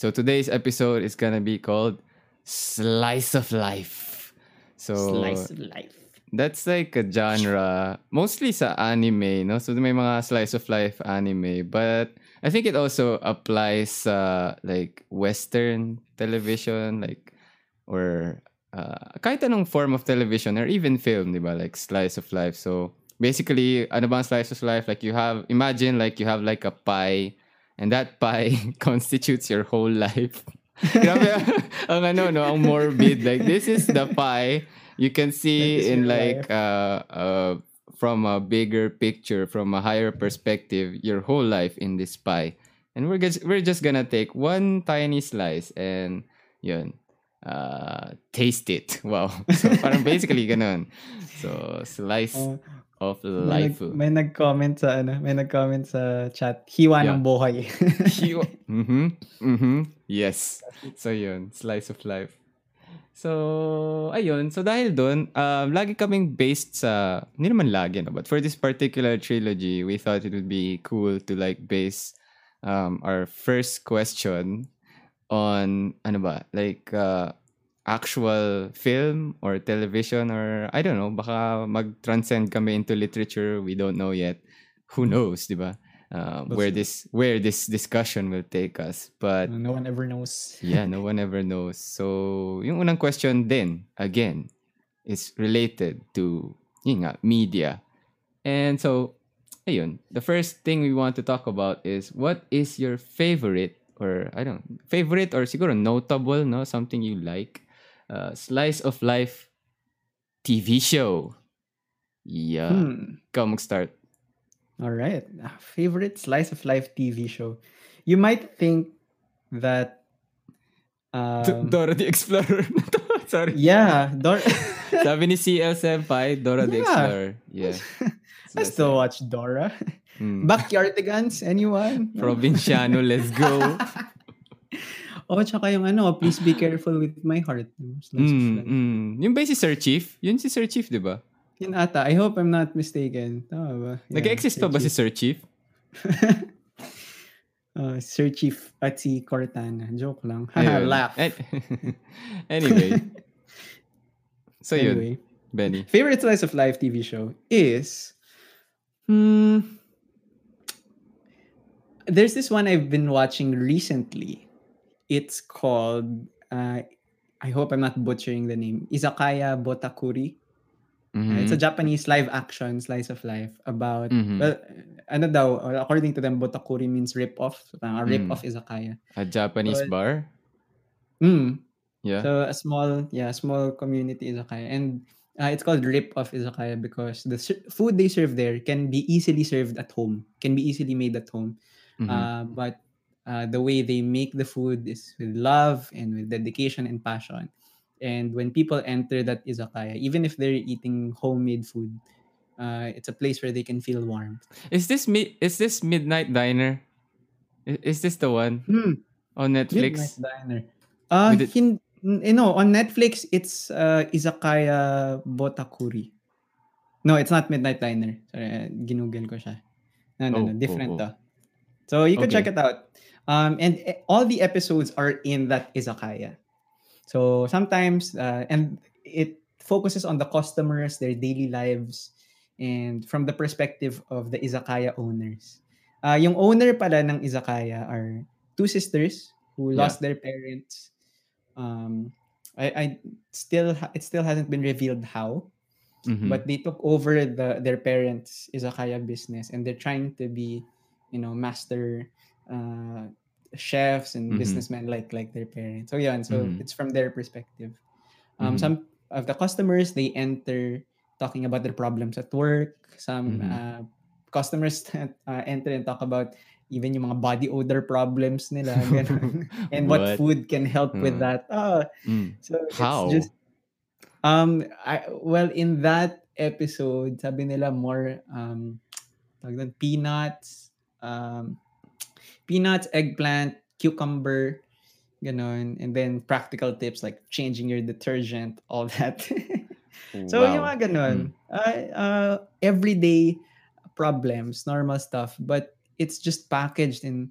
So today's episode is gonna be called Slice of Life. So Slice of life. that's like a genre mostly sa anime, no? So may mga slice of life anime, but I think it also applies sa like western television like or uh, kahit anong form of television or even film, di ba? Like slice of life. So basically, ano bang slice of life? Like you have imagine like you have like a pie and that pie constitutes your whole life. Grabe ang ano no, ang morbid. Like this is the pie you can see in like uh, uh from a bigger picture, from a higher perspective, your whole life in this pie. And we're just we're just gonna take one tiny slice and yun, uh, taste it. Wow. So parang basically ganun. So slice Oh, of may, life. nag, may nag-comment sa ano, may nag-comment sa chat, hiwa Yeah. ng buhay. mm-hmm. Mm-hmm. Yes. So yun, slice of life. So, ayun. So, dahil doon, um, lagi kaming based sa, hindi naman lagi, no? But for this particular trilogy, we thought it would be cool to like base um, our first question on, ano ba, like, uh, actual film or television or, I don't know, baka mag-transcend kami into literature. We don't know yet. Who knows, di ba? Uh, where this where this discussion will take us. But no one ever knows. yeah, no one ever knows. So, yung unang question din, again, is related to, yun nga, media. And so, ayun, the first thing we want to talk about is what is your favorite or, I don't know favorite or siguro notable, no? Something you like. Uh, slice of life TV show. Yeah. Hmm. Ikaw mag-start. All right. Favorite slice of life TV show. You might think that um, Dora the Explorer. Sorry. yeah, Dor- Sabi ni CL Senpai, Dora the Explorer. Yeah. I still watch Dora. Mm. Backyardigans, anyone? No? Provinciano, let's go. Oh, tsaka yung ano, please be careful with my heart. Mm, mm. Yung ba si Sir Chief? Yun si Sir Chief, di ba? Yun ata. I hope I'm not mistaken. Tama ba? Yeah, Nag-exist pa ba si Sir Chief? Uh, Sir Chief at si Cortana. Joke lang. Ayun. Laugh. An- anyway. So yun, anyway, Benny. favorite slice of life TV show is hmm there's this one I've been watching recently. It's called uh, I hope I'm not butchering the name. Izakaya Botakuri. Uh, It's a Mhm. Japanese live action slice of life about Mhm. well ano daw according to them Botakuri means rip off. So, parang a rip Mm. off izakaya. A Japanese But- bar? Mm. Yeah. So a small, yeah, small community izakaya, and uh, it's called Rip Off Izakaya because the ser- food they serve there can be easily served at home, can be easily made at home. Mhm. Uh, but uh, the way they make the food is with love and with dedication and passion. And when people enter that izakaya, even if they're eating homemade food, uh, it's a place where they can feel warm. Is this mi- is this Midnight Diner? I- Is this the one Hmm. on Netflix? Midnight Diner. Uh, it- hin- you know, on Netflix, it's uh, Izakaya Botakuri. No, it's not Midnight Diner. Sorry, uh, ginugol ko siya. No, no, Oh, no. Different oh, oh. So you can check it out. Um, and eh, all the episodes are in that Izakaya. So sometimes, uh, and it focuses on the customers, their daily lives, and from the perspective of the Izakaya owners. Uh, yung owner pala ng Izakaya are two sisters who Yeah. lost their parents. Um, I, I still it still hasn't been revealed how, Mhm. but they took over the their parents' izakaya business, and they're trying to be, you know, master uh, chefs and Mhm. businessmen like like their parents. So yeah, and so Mhm. it's from their perspective. Um, Mhm. Some of the customers they enter talking about their problems at work. Some Mhm. uh, customers uh, enter and talk about even yung mga body odor problems nila and what, What? food can help with Mm. that. Oh, Mm. so it's How? just um I well in that episode sabi nila more um peanuts um peanuts, eggplant, cucumber, ganon, and then practical tips like changing your detergent, all that. so yung Wow. mga ganon, uh, uh, everyday problems, normal stuff, but it's just packaged in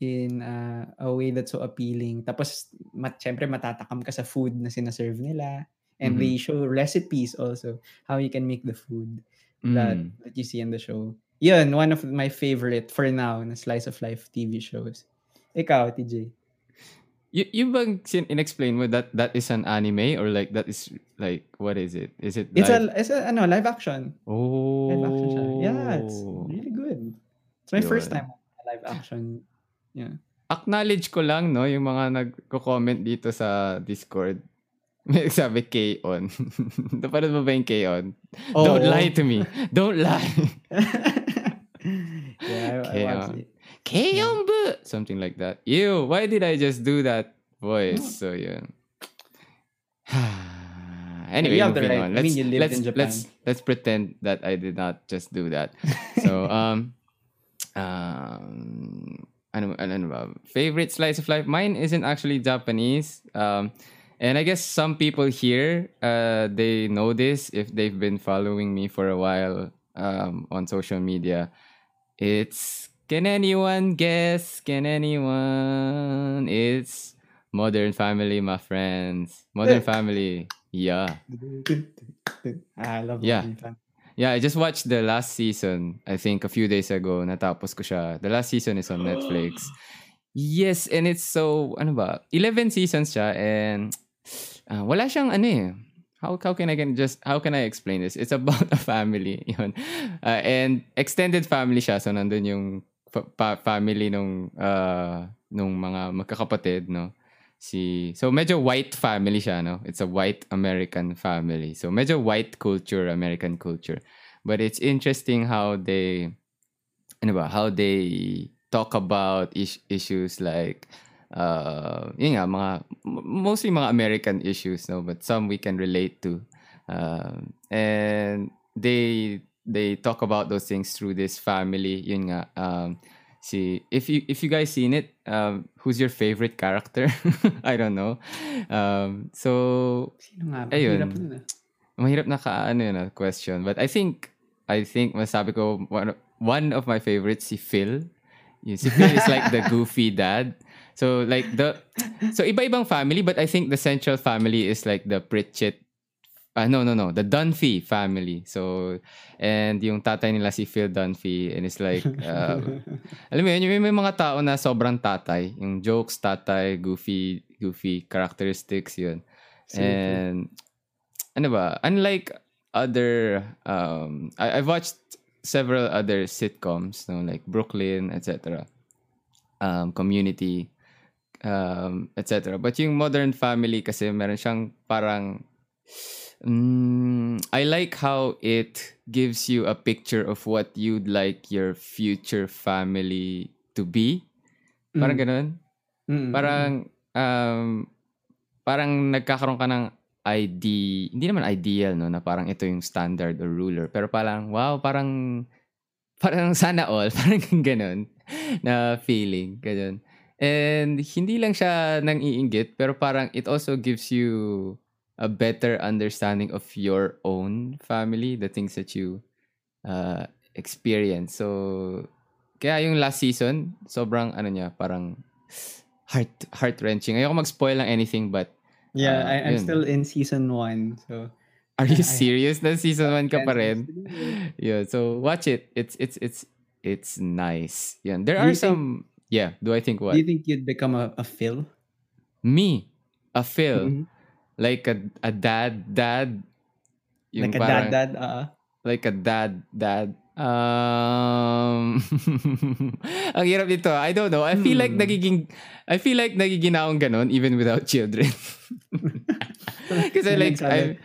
in uh, a way that's so appealing. Tapos, mat, syempre, matatakam ka sa food na sinaserve nila. And Mhm. they show recipes also, how you can make the food that, Mm. that you see in the show. Yun, one of my favorite for now na slice of life TV shows. Ikaw, TJ. Y- yung bang sin- in-explain mo that that is an anime or like that is like what is it? Is it It's live? a, it's a, ano, live action. oh. Live action siya. Yeah, it's really good. It's my first Yun. time on live action. Yeah. Acknowledge ko lang no yung mga nagko-comment dito sa Discord. May sabi K-on. Napanood mo ba yung K-on? Don't Oo. lie to me. Don't lie. yeah, I, I Kaya- watched it. K-on bu! Something like that. Ew, why did I just do that voice? So yun. anyway, You have the moving right- on. Let's, mean, you lived let's, in Japan. let's, let's pretend that I did not just do that. So, um, um, ano, ano ba? Favorite slice of life? Mine isn't actually Japanese. Um, and I guess some people here, uh, they know this if they've been following me for a while um, on social media. It's can anyone guess? Can anyone? It's Modern Family, my friends. Modern Family. Yeah. I love Yeah. Modern Family. Yeah, I just watched the last season, I think a few days ago. Natapos ko siya. The last season is on Netflix. Yes, and it's so, ano ba, 11 seasons siya and ah, wala siyang ano eh. How, how can I can just, how can I explain this? It's about a family. Yun. Ah, and extended family siya. So, nandun yung fa- family nung, uh, nung mga magkakapatid, no? Si, so medyo white family siya, no? It's a white American family. So medyo white culture, American culture. But it's interesting how they, ano ba, how they talk about is- issues like, uh, yun nga, mga, mostly mga American issues, no? But some we can relate to. Um, and they, they talk about those things through this family, yun nga, um, si if you if you guys seen it um who's your favorite character i don't know um so Sino nga? Ayun. Hirap nun ah. mahirap na ka ano yun, question but i think i think masabi ko one, one of my favorites si phil Yun, si phil is like the goofy dad so like the so iba-ibang family but i think the central family is like the pritchett Ah, no, no, no. The Dunphy family. So, and yung tatay nila si Phil Dunphy and it's like, uh, alam mo yun, yung may mga tao na sobrang tatay. Yung jokes, tatay, goofy, goofy characteristics yun. Super. And, ano ba, unlike other, um, I, I've watched several other sitcoms, no, like Brooklyn, etc. Um, community, um, etc. But yung Modern Family kasi meron siyang parang, mm, I like how it gives you a picture of what you'd like your future family to be. Parang Mm. ganun. Mm, Parang, um, parang nagkakaroon ka ng ID, hindi naman ideal, no, na parang ito yung standard or ruler. Pero parang, wow, parang, parang sana all, parang ganun na feeling. Ganun. And hindi lang siya nang iinggit, pero parang it also gives you a better understanding of your own family, the things that you uh, experience. So, kaya yung last season, sobrang ano niya, parang heart heart-wrenching. Ayoko mag-spoil ng anything but Yeah, Ah, I, I'm yun. still in season one. So, are you serious? Na season 1 ka pa rin? Yeah, so watch it. It's it's it's it's nice. Yeah, there are some Yeah, do I think what? Do you think you'd become a, a Phil? Me, a Phil, Mhm. like a a dad dad yung Like a parang- dad, dad, uh, like a dad dad um ang hirap nito I don't know I feel like Hmm. nagiging I feel like nagiging akong ganon even without children kasi like. I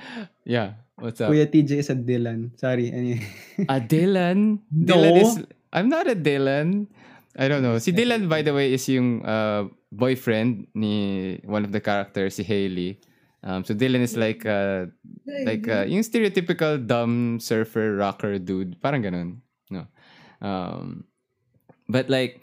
yeah what's up Kuya TJ is a Dylan. Sorry. Anyway. a Dylan No. Dylan is I'm not a Dylan I don't know. Si Dylan by the way is yung uh, boyfriend ni one of the characters si Haley um, so Dylan is like uh, like uh, yung stereotypical dumb surfer rocker dude. Parang ganun no? Um but like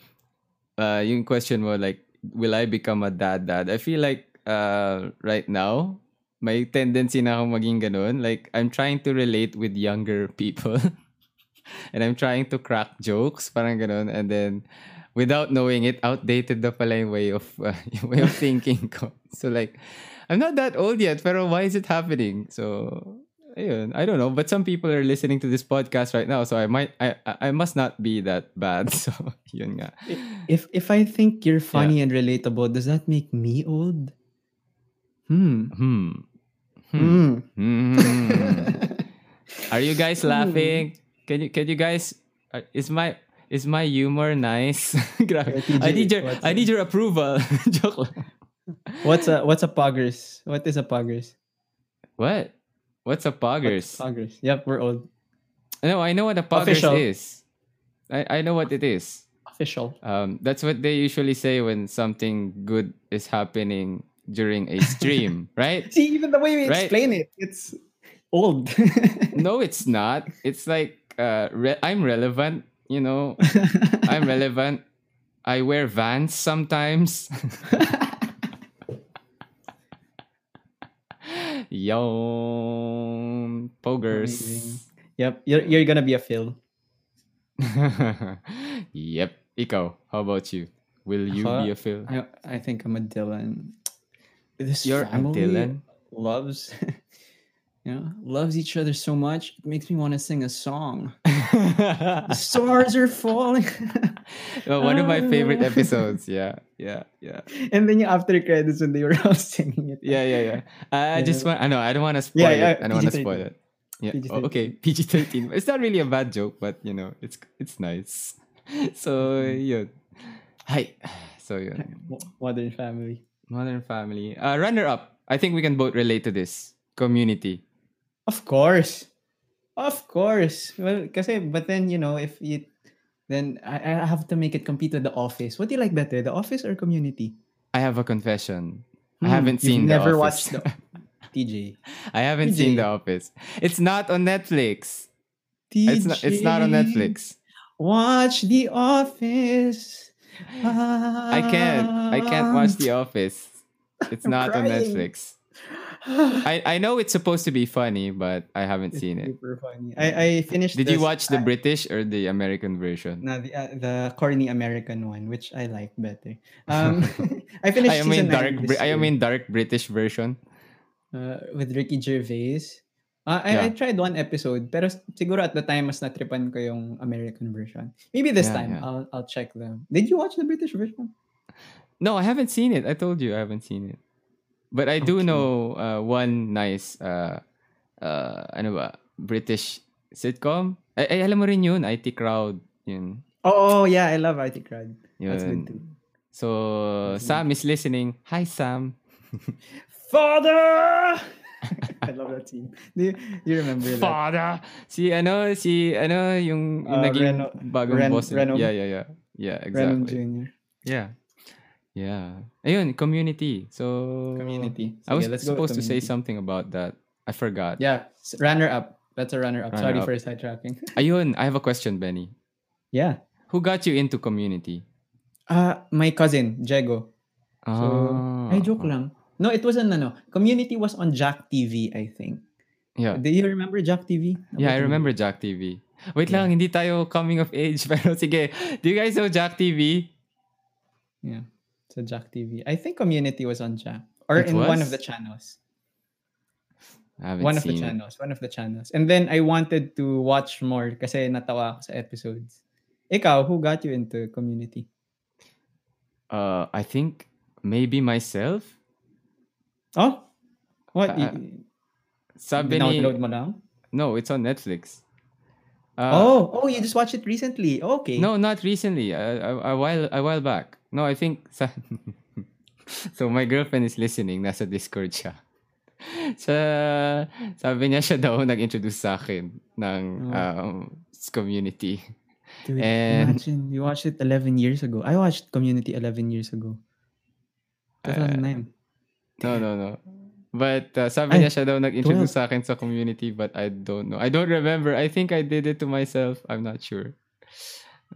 uh yung question mo like will I become a dad dad? I feel like uh right now may tendency na akong maging ganun. Like I'm trying to relate with younger people and I'm trying to crack jokes parang ganun and then without knowing it, outdated na pala yung way of, uh, yung way of thinking ko. So like, I'm not that old yet, pero why is it happening? So, ayun, I don't know. But some people are listening to this podcast right now, so I might, I, I must not be that bad. So, yun nga. If if I think you're funny and relatable, does that make me old? Hmm. Hmm. Hmm. Hmm. Are you guys laughing? Can you can you guys uh, is my is my humor nice? Grabe. Yeah, TJ, I need your what's I need your approval. Joke. What's a what's a poggers? What is a poggers? What? What's a What's poggers? poggers? Yep, we're old. No, I know what a poggers Official. is. I, I know what it is. Official. Um, that's what they usually say when something good is happening during a stream, right? See, even the way we Right. explain it, it's old. No, it's not. It's like uh, re- I'm relevant. You know, I'm relevant. I wear Vans sometimes. Yo, poggers. Amazing. yep, you're you're gonna be a Phil. yep. Ikaw, how about you? Will you Ako, be a Phil? I I think I'm a Dylan. This You're a family Dylan? loves, you know, loves each other so much. It makes me want to sing a song. The stars are falling, Oh, one of my favorite episodes. Yeah, yeah, yeah. and then after credits when they were all singing it. Yeah, yeah, yeah. I I just want. I know. I don't want to spoil Yeah, yeah, it. I don't want to spoil it. Yeah. Oh, PG-13. okay. PG thirteen. It's not really a bad joke, but you know, it's it's nice. So yun. Hi. So yun. Modern Family. Modern Family. Uh, runner up. I think we can both relate to this. Community. Of course. Of course. Well, kasi, but then, you know, if you, then I, I have to make it compete with The Office. What do you like better, The Office or Community? I have a confession. I Hmm, haven't you've seen never The watched the TJ. I haven't seen The Office. It's not on Netflix. TJ. It's not. It's not on Netflix. Watch The Office. I can't. I can't watch The Office. It's not on. Netflix. I, I know it's supposed to be funny, but I haven't It's seen it. Super funny. I, I finished Did you watch the I- British or the American version? No, the, uh, the corny American one, which I like better. Um, I finished I mean dark. this I mean dark British version. uh, with Ricky Gervais. Uh, I, I tried one episode, pero siguro at the time mas natripan ko yung American version. Maybe this Yeah, time yeah. I'll I'll check them. Did you watch the British version? No, I haven't seen it. I told you I haven't seen it. But I do Okay. know uh, one nice uh uh ano ba British sitcom. Ay, ay alam mo rin yun, IT Crowd yun. Oh, oh yeah, I love IT Crowd. Yun. That's good too. So That's Sam is listening. Hi Sam. Father! I love that scene. Do you, you remember that? Father. Si ano, si ano yung, yung Uh, naging Reno- bagong Ren- boss. Renom. Yeah, yeah, yeah. Yeah, exactly. Jr. Yeah. Yeah. Ayun, community. So Community. I was supposed to say something about that. I forgot. Yeah, runner up. That's a runner up. Runner Sorry up. for sidetracking. Ayun, I have a question, Benny. yeah. Who got you into community? Uh, my cousin, Jego. So, Ah, ay, joke lang. No, it wasn't, no. Community was on Jack TV, I think. Yeah. Do you remember Jack TV? Yeah, I remember Jack TV. Wait Yeah. lang, hindi tayo coming of age. Pero sige, do you guys know Jack TV? Yeah. So Jack TV. I think Community was on Jack. Or It in one of the channels. I One of the it. channels. One of the channels. And then I wanted to watch more kasi natawa ako sa episodes. Ikaw, who got you into Community? Uh, I think maybe myself. Oh? What? Y- Sabi ni, Download mo lang? no, it's on Netflix. Uh, oh, oh, you just watched it recently. Okay. No, not recently. A, a, a while a while back. No, I think sa So my girlfriend is listening, nasa Discord siya. Sa sabi niya siya daw nag-introduce sa akin ng Oh. um, community. Dude, And- imagine, you watched it 11 years ago. I watched Community 11 years ago. Uh, 2009. no, no, no. But uh, sabi Ay, niya siya daw nag-introduce sa akin sa community but I don't know. I don't remember. I think I did it to myself. I'm not sure.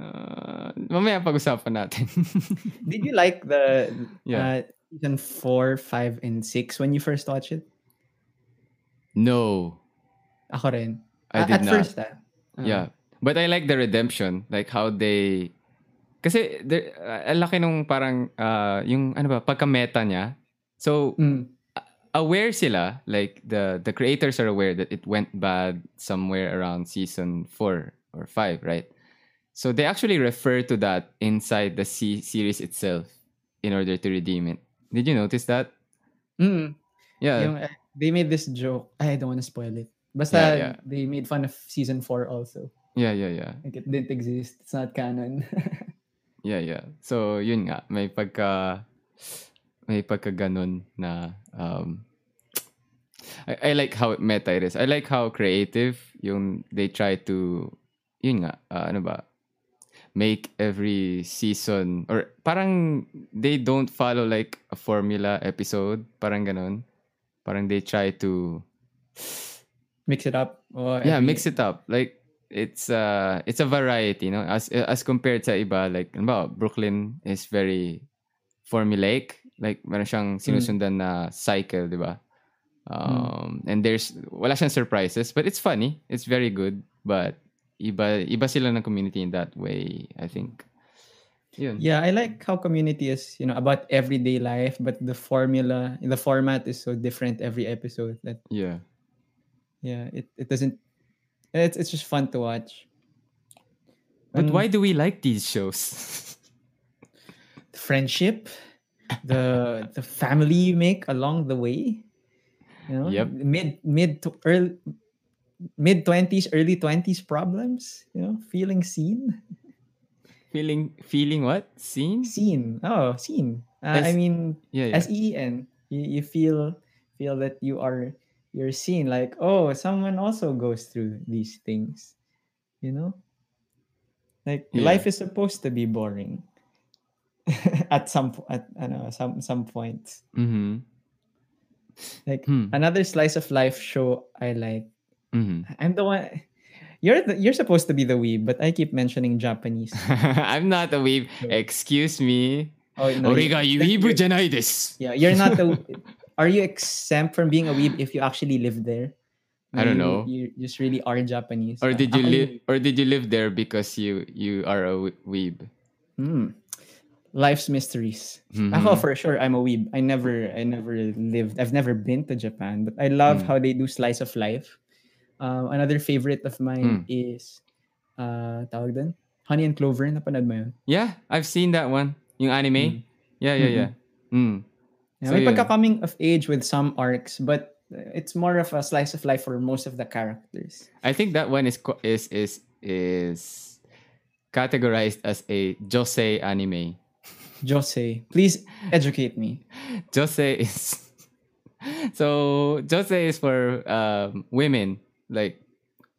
Uh, mamaya pag-usapan natin. Did you like the Yeah. uh, season 4, 5, and 6 when you first watched it? no. Ako rin. I did At not. first, ah. Uh, Yeah. But I like the redemption, like how they Kasi there, uh, laki nung parang uh, yung ano ba pagka-meta niya. So Mm. aware sila like the the creators are aware that it went bad somewhere around season 4 or 5, right? So they actually refer to that inside the C- series itself in order to redeem it. Did you notice that? Mm. Yeah. Yung, uh, they made this joke. I don't want to spoil it. Basta Yeah, yeah. they made fun of season 4 also. Yeah, yeah, yeah. Like it didn't exist. It's not canon. Yeah, yeah. So, yun nga, may pagka may pagka ganun na um I, I like how meta it is. I like how creative yung they try to yun nga, uh, ano ba? Make every season or parang they don't follow like a formula episode, parang ganun. Parang they try to mix it up. Or yeah every- mix it up. Like it's uh it's a variety no? As as compared to iba like ano Brooklyn is very formulaic. Like meron siyang sinusundan na cycle di ba? Um and there's wala siyang surprises but it's funny. It's very good but iba iba sila ng community in that way I think yun Yeah, I like how community is, you know, about everyday life, but the formula, the format is so different every episode that yeah yeah, it, it doesn't it's it's just fun to watch. but And why do we like these shows friendship, the the family you make along the way. You know, Yep. mid mid to early mid twenties, early twenties problems. You know, feeling seen, feeling feeling what seen seen. Oh, seen. Uh, I mean, yeah yeah S E E N. You, you feel feel that you are you're seen. Like, oh, someone also goes through these things. You know, like Yeah. life is supposed to be boring. at some at ano, some some points. mhm Like hmm. another slice of life show I like. Mm-hmm. I'm the one. You're the, you're supposed to be the weeb, but I keep mentioning Japanese. I'm not a weeb. Excuse me. Oh, no, Origa weebu janai. Yeah, you're not the. are you exempt from being a weeb if you actually live there? I don't know. You just really are Japanese. Or did you uh, live? Or did you live there because you you are a weeb? Hmm. Life's mysteries. Mm-hmm. For sure I'm a weeb. I never I never lived. I've never been to Japan, but I love mm. how they do slice of life. Um, another favorite of mine Mm. is, uh, tawag dun? Honey and Clover. Napanood mo yun? Yeah, I've seen that one. Yung Mm. anime? Yeah, yeah, yeah. Mm. Yeah, So, may yun. pagka-coming of age with some arcs, but it's more of a slice of life for most of the characters. I think that one is is is is categorized as a Josei anime. Josei, please educate me. Josei is so Josei is for um, women, like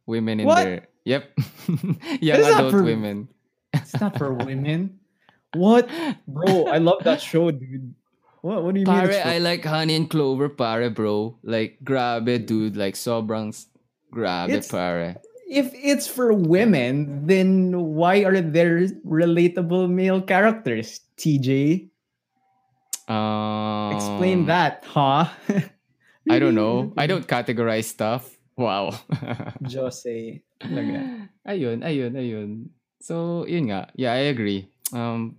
women in What? their yep, young adult for- women. It's not for women. What, bro? I love that show, dude. What? What do you mean? Pare, for- I like honey and clover, pare, bro. Like, grab it, dude. Like, sobrang grabe, It's- pare. if it's for women, then why are there relatable male characters? TJ, Um, explain that, huh? I don't know. I don't categorize stuff. Wow. Jose. Talaga. ayun, ayun, ayun. So, yun nga. Yeah, I agree. Um,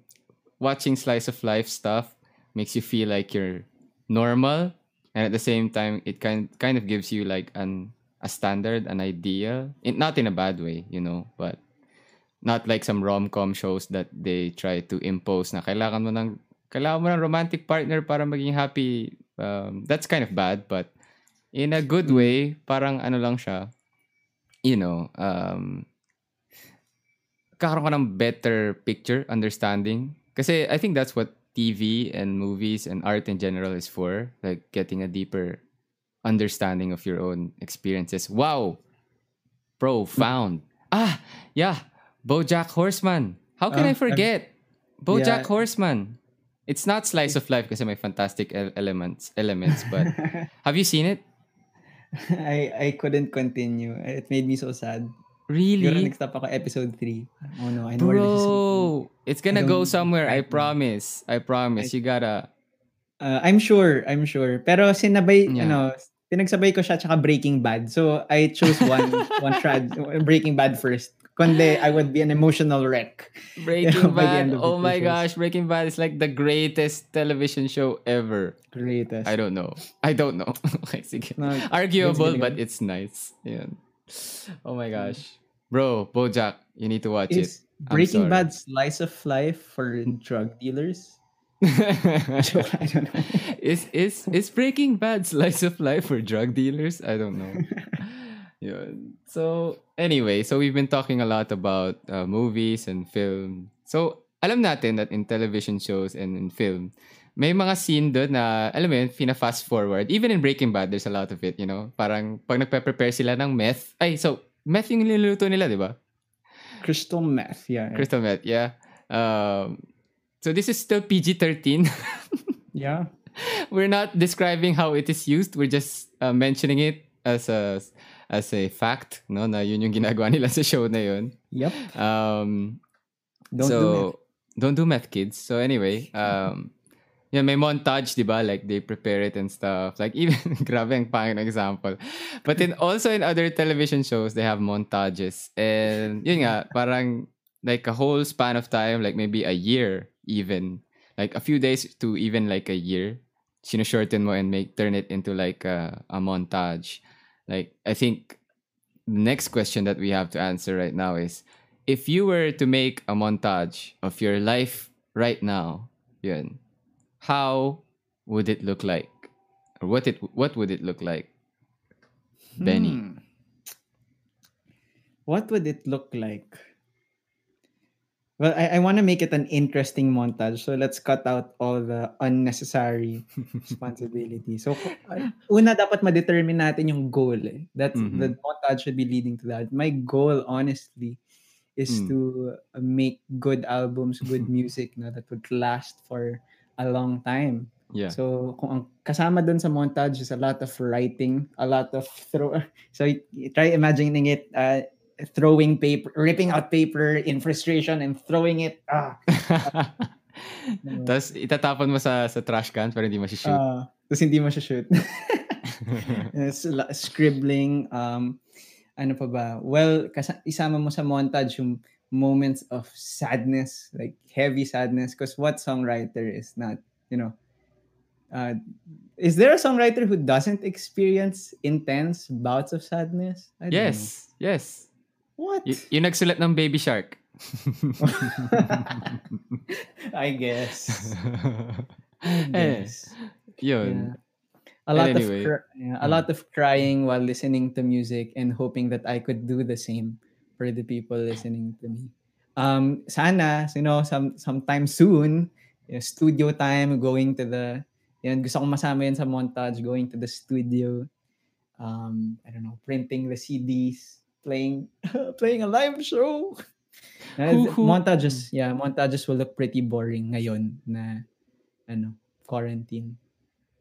watching slice of life stuff makes you feel like you're normal, and at the same time, it kind kind of gives you like an a standard, an idea. In, not in a bad way, you know, but not like some rom-com shows that they try to impose na kailangan mo ng kailangan mo ng romantic partner para maging happy. Um, that's kind of bad, but in a good way, parang ano lang siya, you know, um, kakaroon ka ng better picture, understanding. Kasi I think that's what TV and movies and art in general is for, like getting a deeper understanding of your own experiences. Wow! Profound. Ah, yeah. BoJack Horseman. How can Ah, I forget? BoJack Yeah. Horseman. It's not slice of life kasi may fantastic elements, elements, but have you seen it? I I couldn't continue. It made me so sad. Siguro Really? nag-stop ako episode 3. Oh no, I know where this is Bro, it's gonna I go somewhere. I now. promise. I promise. You gotta. Uh, I'm sure, I'm sure. Pero sinabay, Yeah. ano, pinagsabay ko siya tsaka Breaking Bad. So I chose one one trad Breaking Bad first Kundi, ah. I would be an emotional wreck. Breaking by the Bad. Oh my shows. gosh, Breaking Bad is like the greatest television show ever. Greatest. I don't know. I don't know. okay, sige. No, Arguable, but it's nice. Yeah. Oh my mm. gosh. Bro, Bojack, you need to watch Is I'm Breaking sorry. Bad slice of life for drug dealers? I don't know. is is is Breaking Bad slice of life for drug dealers? I don't know. Yun. So anyway, so we've been talking a lot about uh, movies and film. So alam natin that in television shows and in film, may mga scene doon na, alam mo yun, fina-fast forward. Even in Breaking Bad, there's a lot of it, you know? Parang pag nagpe-prepare sila ng meth, ay, so, meth yung niluluto nila, di ba? Crystal meth, yeah. Crystal meth, yeah. Um, so this is still PG-13. Yeah. we're not describing how it is used. We're just uh, mentioning it as a as a fact, no, na yun yung ginagawa nila sa show na yun. Yep. Um, Don't so, do meth. don't do meth, kids. So anyway, um, yeah, may montage, di ba? Like they prepare it and stuff. Like even, grabe ang pangin example. But then also in other television shows, they have montages. And yun nga, parang like a whole span of time, like maybe a year even. Like a few days to even like a year. Sinushorten mo and make turn it into like a, a montage. Like I think the next question that we have to answer right now is if you were to make a montage of your life right now, yun, how would it look like? Or what it what would it look like? Benny. Hmm. What would it look like? Well, I, I want to make it an interesting montage. So let's cut out all the unnecessary responsibility. So, una dapat ma-determine natin yung goal. Eh. That Mhm. the montage should be leading to that. My goal, honestly, is Mm. to uh, make good albums, good music na that would last for a long time. Yeah. So, kung ang kasama dun sa montage is a lot of writing, a lot of throw. So, try imagining it uh, throwing paper, ripping out paper in frustration and throwing it. Ah, Tapos itatapon mo sa sa trash can para hindi mo shoot. uh, tapos hindi mo siya shoot. It's scribbling. Um, ano pa ba? Well, kas- isama mo sa montage yung moments of sadness, like heavy sadness. Because what songwriter is not, you know, uh, is there a songwriter who doesn't experience intense bouts of sadness? I don't yes. What? Y- yung nagsulat ng Baby Shark. I guess. I eh, guess. yun. Yeah. A lot anyway, of cr- yeah, a lot of crying while listening to music and hoping that I could do the same for the people listening to me. Um, sana, you know, some sometime soon, you know, studio time, going to the, yun, gusto kong masama yun sa montage, going to the studio, um, I don't know, printing the CDs, playing, playing a live show. Who- who- montages, yeah, montages will look pretty boring ngayon na, ano, quarantine.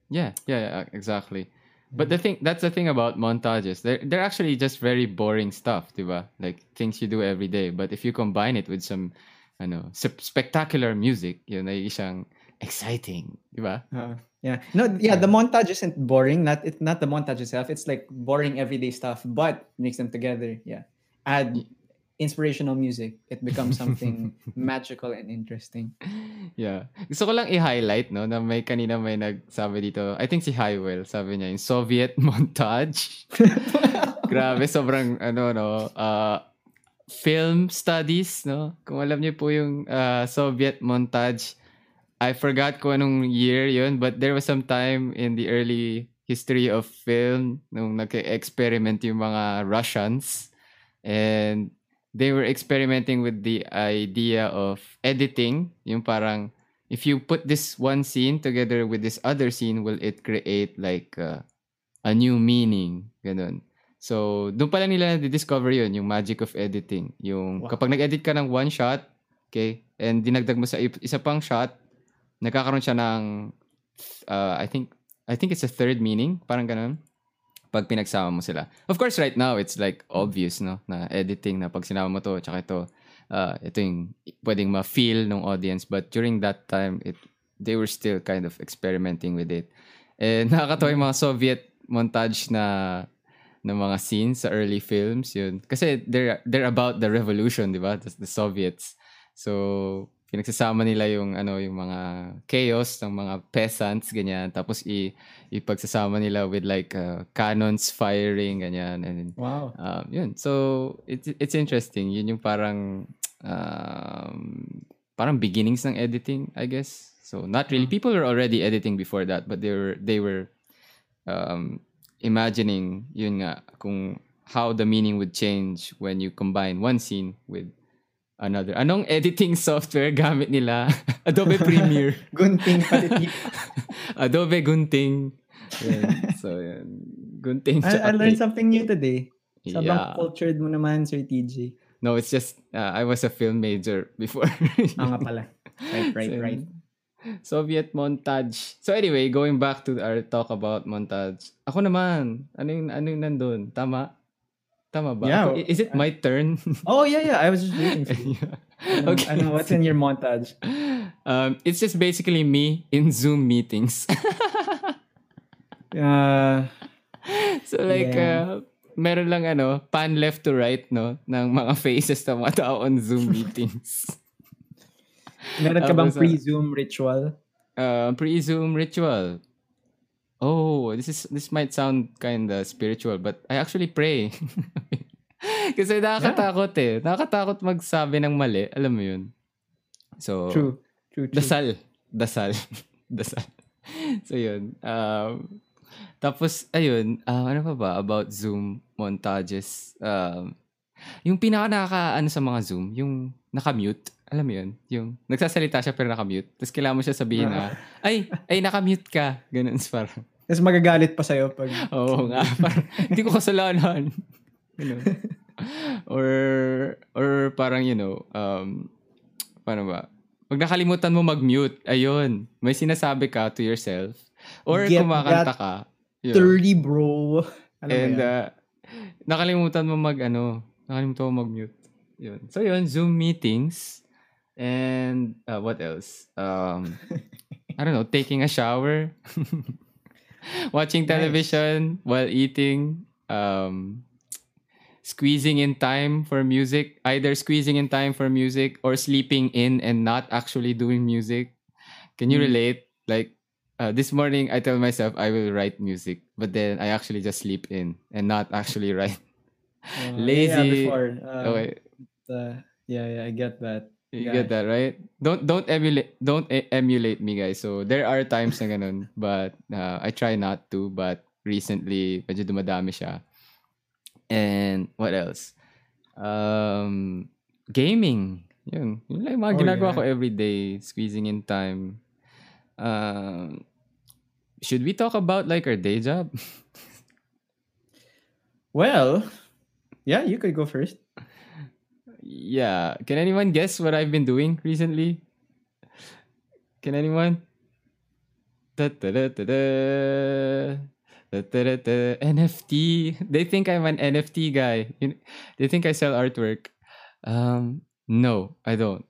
Yeah, yeah, yeah, exactly. But the thing that's the thing about montages. They're they're actually just very boring stuff, diba? Like things you do every day. But if you combine it with some ano, sp- spectacular music, yun ay isang exciting, diba? Uh, yeah. No, yeah, the montage isn't boring. Not it not the montage itself. It's like boring everyday stuff, but mix them together. Yeah. Add inspirational music. It becomes something magical and interesting. Yeah. Gusto ko lang i-highlight, no, na may kanina may nagsabi dito, I think si Highwell, sabi niya, yung Soviet montage. Grabe, sobrang, ano, no, uh, film studies, no? Kung alam niyo po yung uh, Soviet montage, I forgot kung anong year yun, but there was some time in the early history of film nung nag-experiment yung mga Russians and they were experimenting with the idea of editing, yung parang if you put this one scene together with this other scene, will it create like uh, a new meaning? Ganun. So, doon pa lang nila na-discover yun, yung magic of editing. Yung Wow. kapag nag-edit ka ng one shot, okay, and dinagdag mo sa isa pang shot, nagkakaroon siya ng, uh, I think, I think it's a third meaning, parang ganun, pag pinagsama mo sila. Of course, right now, it's like obvious, no, na editing, na pag sinama mo to, tsaka ito, uh, ito yung pwedeng ma-feel ng audience. But during that time, it they were still kind of experimenting with it. And nakakatawa yung mga Soviet montage na ng mga scenes sa early films yun. Kasi they're they're about the revolution, 'di ba? The, the Soviets. So pinagsasama nila yung ano yung mga chaos ng mga peasants ganyan. Tapos i ipagsasama nila with like uh, cannons firing ganyan. And Wow. um, yun. So it's it's interesting. Yun yung parang um, parang beginnings ng editing I guess. So not really. Mm. people were already editing before that but they were they were um, imagining yun nga kung how the meaning would change when you combine one scene with another. Anong editing software gamit nila? Adobe Premiere. Gunting pati Adobe Gunting. Yan. So, yan. Gunting. I, I learned something new today. Sabang Yeah. cultured mo naman, Sir TJ. No, it's just, uh, I was a film major before. Ah, nga pala. Right, right, So, right. Soviet montage. So anyway, going back to our talk about montage. Ako naman, ano yung, ano yung nandun? Tama? Tama ba? Yeah. Is it my turn? Oh, yeah, yeah. I was just waiting for you. Ano, okay. ano, what's in your montage? Um, it's just basically me in Zoom meetings. Uh, so like, Yeah. uh, meron lang ano, pan left to right, no? Ng mga faces ng mga tao on Zoom meetings. meron ka bang ah, pre-Zoom ritual? uh, pre-Zoom ritual. Oh, this is this might sound kind of spiritual, but I actually pray. Kasi nakakatakot eh. Nakakatakot magsabi ng mali. Alam mo yun. So, True. True, true. Dasal. Dasal. Dasal. So, yun. Um, tapos, ayun, ah, ano pa ba about Zoom montages? Um, yung pinaka nakaka, ano sa mga Zoom, yung nakamute. Alam mo yun? Yung nagsasalita siya pero nakamute. Tapos kailangan mo siya sabihin na, ay, ay, nakamute ka. Ganun. Parang, Tapos magagalit pa sa'yo pag... Oo nga. Parang, hindi ko kasalanan. Ganun. or, or parang, you know, um, paano ba? Pag nakalimutan mo mag-mute, ayun, may sinasabi ka to yourself. Or Get kumakanta ka. yun. 30, bro. Alam And, uh, nakalimutan mo mag, ano, nakalimutan mo mag-mute. Yun. So, yun, Zoom meetings. And, uh, what else? Um, I don't know, taking a shower. Watching Nice. television while eating. Um, squeezing in time for music. Either squeezing in time for music or sleeping in and not actually doing music. Can you Mm. relate? Like, uh, this morning I tell myself I will write music, but then I actually just sleep in and not actually write. Uh, lazy. Yeah, before. Uh, okay, uh, yeah, yeah, I get that. You yeah. get that right? Don't don't emulate don't emulate me, guys. So there are times na ganun, but uh, I try not to. But recently, medyo dumadami siya. And what else? Um, gaming. Yun. Yun lang yung mga Oh, ginagawa yeah. ko every day, squeezing in time. Um, should we talk about like our day job? Well, yeah, you could go first. Yeah. Can anyone guess what I've been doing recently? Can anyone? Da-da-da-da-da. Da-da-da-da. NFT. They think I'm an NFT guy. They think I sell artwork. Um, no, I don't.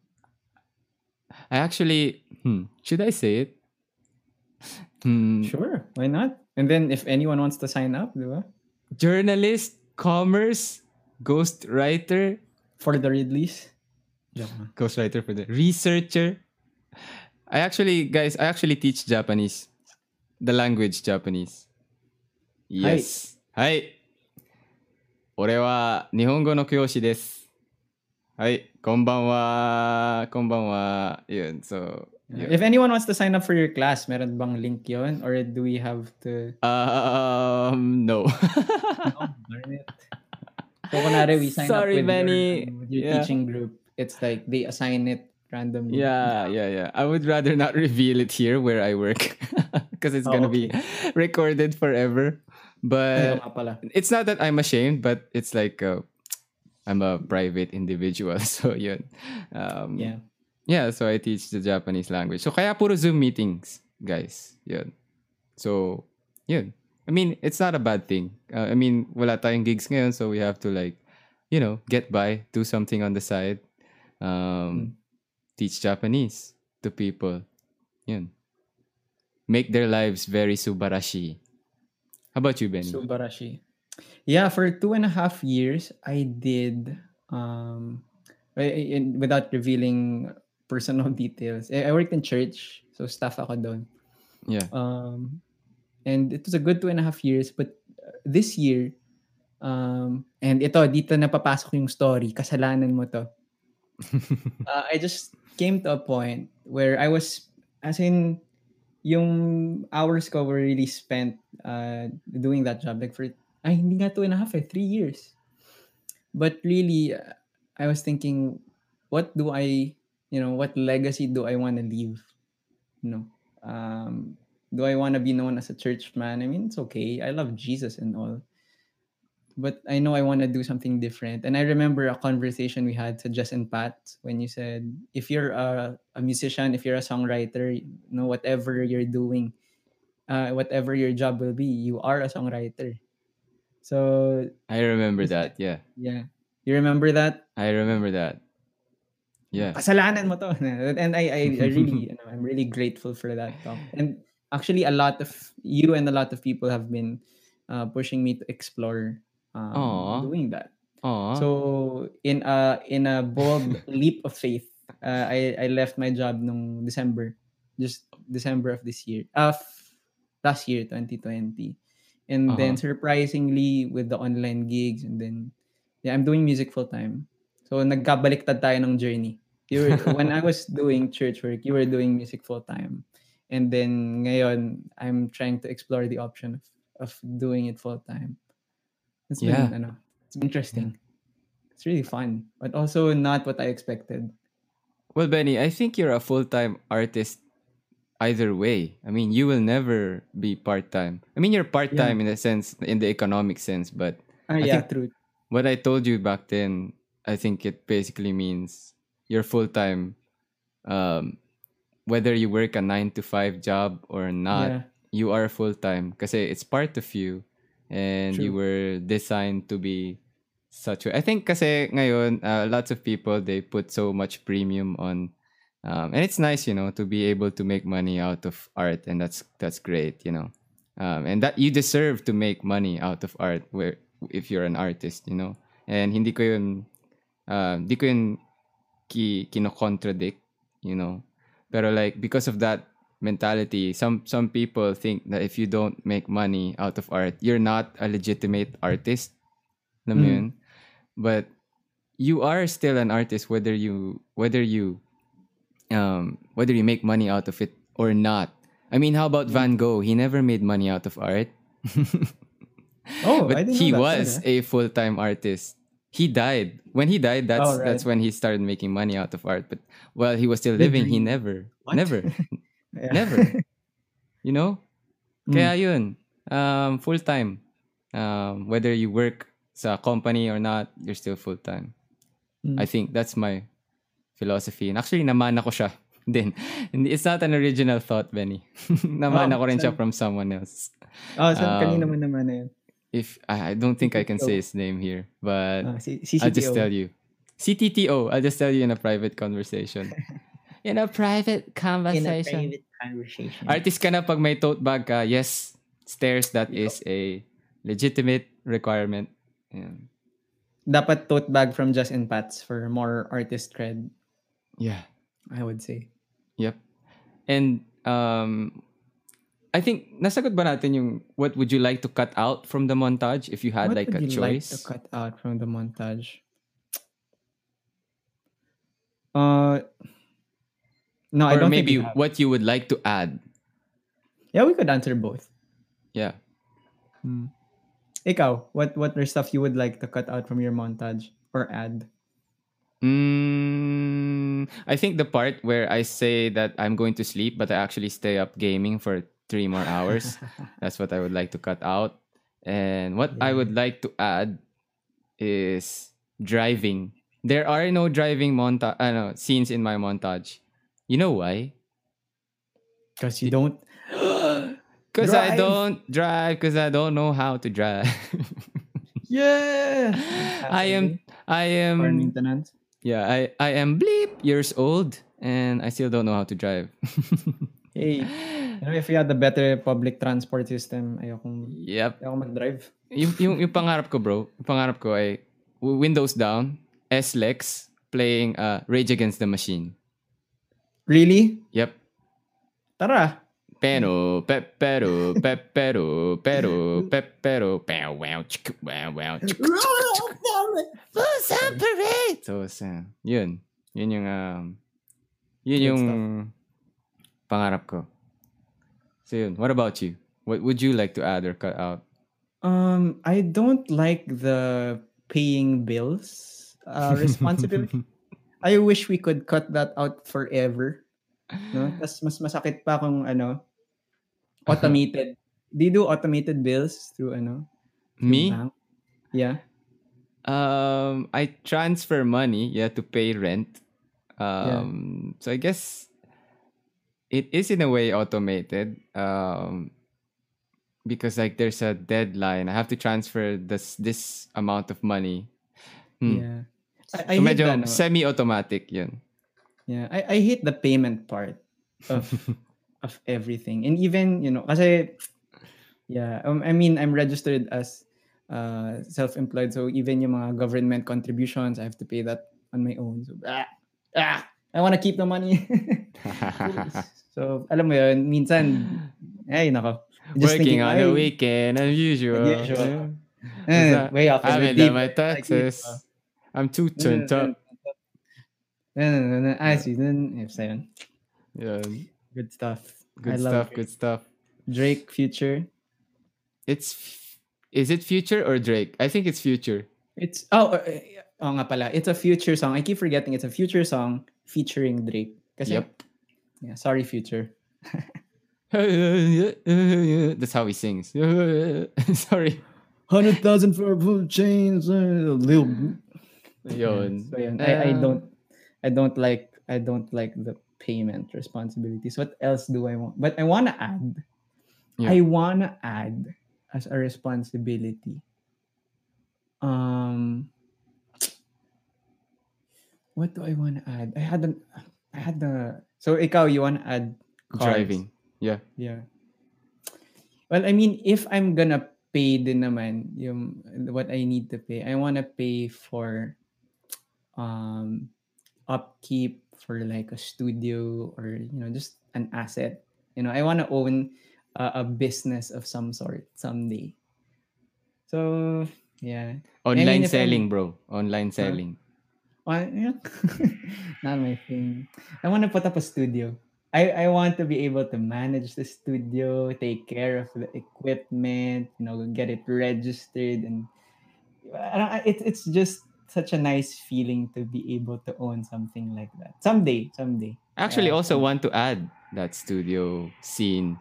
I actually, hmm, should I say it? Hmm, Sure, why not? And then if anyone wants to sign up, di ba? journalist, commerce, ghostwriter, For the Ridleys. Joke lang. ghostwriter for the researcher. I actually, guys, I actually teach Japanese, the language Japanese. Yes. はい。俺は日本語の教師です。はい。こんばんは。こんばんは。Yun. So, yun. If anyone wants to sign up for your class, meron bang link yon Or do we have to... Um, no. Oh, darn it. So, kunwari, we sign Sorry, up with Benny. your, your Yeah. teaching group. It's like they assign it randomly. Yeah, yeah, yeah. I would rather not reveal it here where I work because it's Oh, gonna be recorded forever. But it's not that I'm ashamed, but it's like uh, I'm a private individual. So yun. Um, Yeah. yeah, so I teach the Japanese language. So kaya puro Zoom meetings, guys. Yun. So, yun. I mean, it's not a bad thing. Uh, I mean, wala tayong gigs ngayon, so we have to like, you know, get by, do something on the side. Um, Teach Japanese to people. Yun. Make their lives very subarashi. How about you, Benny? Subarashi. Yeah, for two and a half years, I did, um, without revealing personal details. I worked in church, so staff ako doon. Yeah. Um, and it was a good two and a half years. But uh, this year, um, and ito, dito na papasok yung story. Kasalanan mo to. uh, I just came to a point where I was, as in, yung hours ko were really spent uh, doing that job. Like for, ay, hindi nga two and a half eh, three years. But really, uh, I was thinking, what do I, you know, what legacy do I want to leave? You know, um, do I want to be known as a church man? I mean, it's okay. I love Jesus and all. But I know I want to do something different. And I remember a conversation we had to Just and Pat when you said, if you're a, a musician, if you're a songwriter, you know, whatever you're doing, uh, whatever your job will be, you are a songwriter. So I remember that. Yeah. yeah, you remember that? I remember that. Yeah. Kasalanan mo to. And I, I, I really, you know, I'm really grateful for that talk. And actually, a lot of you and a lot of people have been uh, pushing me to explore um, doing that. Aw. So in a in a bold leap of faith, uh, I I left my job nung December, just December of this year, of last year 2020, and then Uh-huh. surprisingly with the online gigs and then yeah I'm doing music full time. So nagkabaliktad tayo ng journey. You were, when I was doing church work, you were doing music full time, and then ngayon I'm trying to explore the option of of doing it full time. It's been Yeah. ano, it's been interesting. It's really fun, but also not what I expected. Well, Benny, I think you're a full time artist either way. I mean, you will never be part time. I mean, you're part time in a sense, in the economic sense, but I yeah, think- true. what I told you back then, I think it basically means you're full time. Um, whether you work a nine to five job or not, yeah, you are full time because it's part of you. And you were designed to be such a I think kasi ngayon uh, lots of people they put so much premium on um, and it's nice you know to be able to make money out of art. And that's that's great you know. Um, and that you deserve to make money out of art where if you're an artist you know. And hindi ko yun uh, hindi ko yun ki, kino-contradict you know pero like because of that mentality some some people think that if you don't make money out of art you're not a legitimate artist. Alam Mm. yun? but you are still an artist whether you whether you um whether you make money out of it or not. I mean how about van gogh? He never made money out of art. Oh, but he was a full-time artist he died when he died that's Oh, right. that's when he started making money out of art but while he was still living he never What? never never. you know Mm. kaya yun um full-time um whether you work sa company or not you're still full-time Mm. i think that's my philosophy and actually namana ko siya din it's not an original thought Benny namana Oh, ko rin siya from someone else Oh, so kanina Um, mo naman na yun. If I, I don't think I can say his name here but si, si I'll just tell you. CTTO. I'll just tell you in a private conversation. in a private conversation. In private conversation. Artist ka na pag may tote bag ka. Yes, stairs, that is a legitimate requirement. Yeah. Dapat tote bag from Just and Pats for more artist cred, yeah. I would say. Yep. And um I think nasagot ba natin yung what would you like to cut out from the montage if you had what like would a you choice? like to cut out from the montage? Uh, no, I don't maybe what you would like to add. Yeah, we could answer both. Yeah. Hmm. Ikaw, what what are stuff you would like to cut out from your montage or add? Mm, I think the part where I say that I'm going to sleep, but I actually stay up gaming for three more hours. That's what I would like to cut out. And what I would like to add is driving. There are no driving monta- uh, no, scenes in my montage. You know why? Because you don't. Because I don't drive. Because I don't know how to drive. yeah. I am. I For am. maintenance. Yeah, I I am bleep years old and I still don't know how to drive. Hey, you know, if we had a better public transport system, ayokong, Yep. ayokong mag-drive. Yung, yung, yung pangarap ko, bro, yung pangarap ko ay windows down, S-Lex, playing uh, Rage Against the Machine. Really? Yep. Tara. Pero, pe, pero, pe, pero, pero, pe, pero, pow, wow, chick, wow, wow. What's up, parade? So, sa, yun. Yun yung, um, yun yung pangarap ko. So, yun. What about you? What would you like to add or cut out? Um, I don't like the paying bills uh, responsibility. I wish we could cut that out forever. No? Tapos mas masakit pa kung ano, automated. Do you do automated bills through ano? through Me? bank? Yeah. Um, I transfer money, yeah, to pay rent. Um, so I guess it is in a way automated. Um, because like there's a deadline. I have to transfer this this amount of money. Hmm. Yeah. I, I So hate medyo the, ano, semi-automatic yun. Yeah, I, I hate the payment part of of everything. And even, you know, kasi yeah, um, I mean, I'm registered as uh, self-employed so even yung mga government contributions, I have to pay that on my own. So, ah, ah, I want to keep the money. so, alam mo yun, minsan, ay, nako. Just Working thinking, on ay, the weekend as usual. Yeah. eh, way off. I haven't done my taxes. uh, I'm too turned up. No, no, no, no. I see. Then, yes, ayun. Yun. Good stuff. Good I stuff, good stuff. Drake Future. It's is it Future or Drake? I think it's Future. It's oh, uh, uh, oh nga pala. It's a future song. I keep forgetting it's a future song featuring Drake. Kasi, Yep. Yeah, sorry future. That's how he sings. Sorry. Hundred thousand for full chains, uh, Lil. Yun. So yun. I, I don't I don't like I don't like the payment responsibilities. What else do I want? But I wanna add. Yeah. I wanna add as a responsibility. Um what do I wanna add? I had an I had the so ikaw you wanna add cars. Driving. Yeah. Yeah. Well, I mean, if I'm gonna pay din naman yung what I need to pay, I wanna pay for um upkeep for like a studio or you know just an asset. You know, I wanna own a, a business of some sort someday. So yeah, Online if I'm- selling, bro. Online selling. Not my thing. I want to put up a studio. I, I want to be able to manage the studio, take care of the equipment, you know, get it registered, and I don't, I- it's it's just such a nice feeling to be able to own something like that someday. Someday. I actually, Yeah. also want to add that studio scene.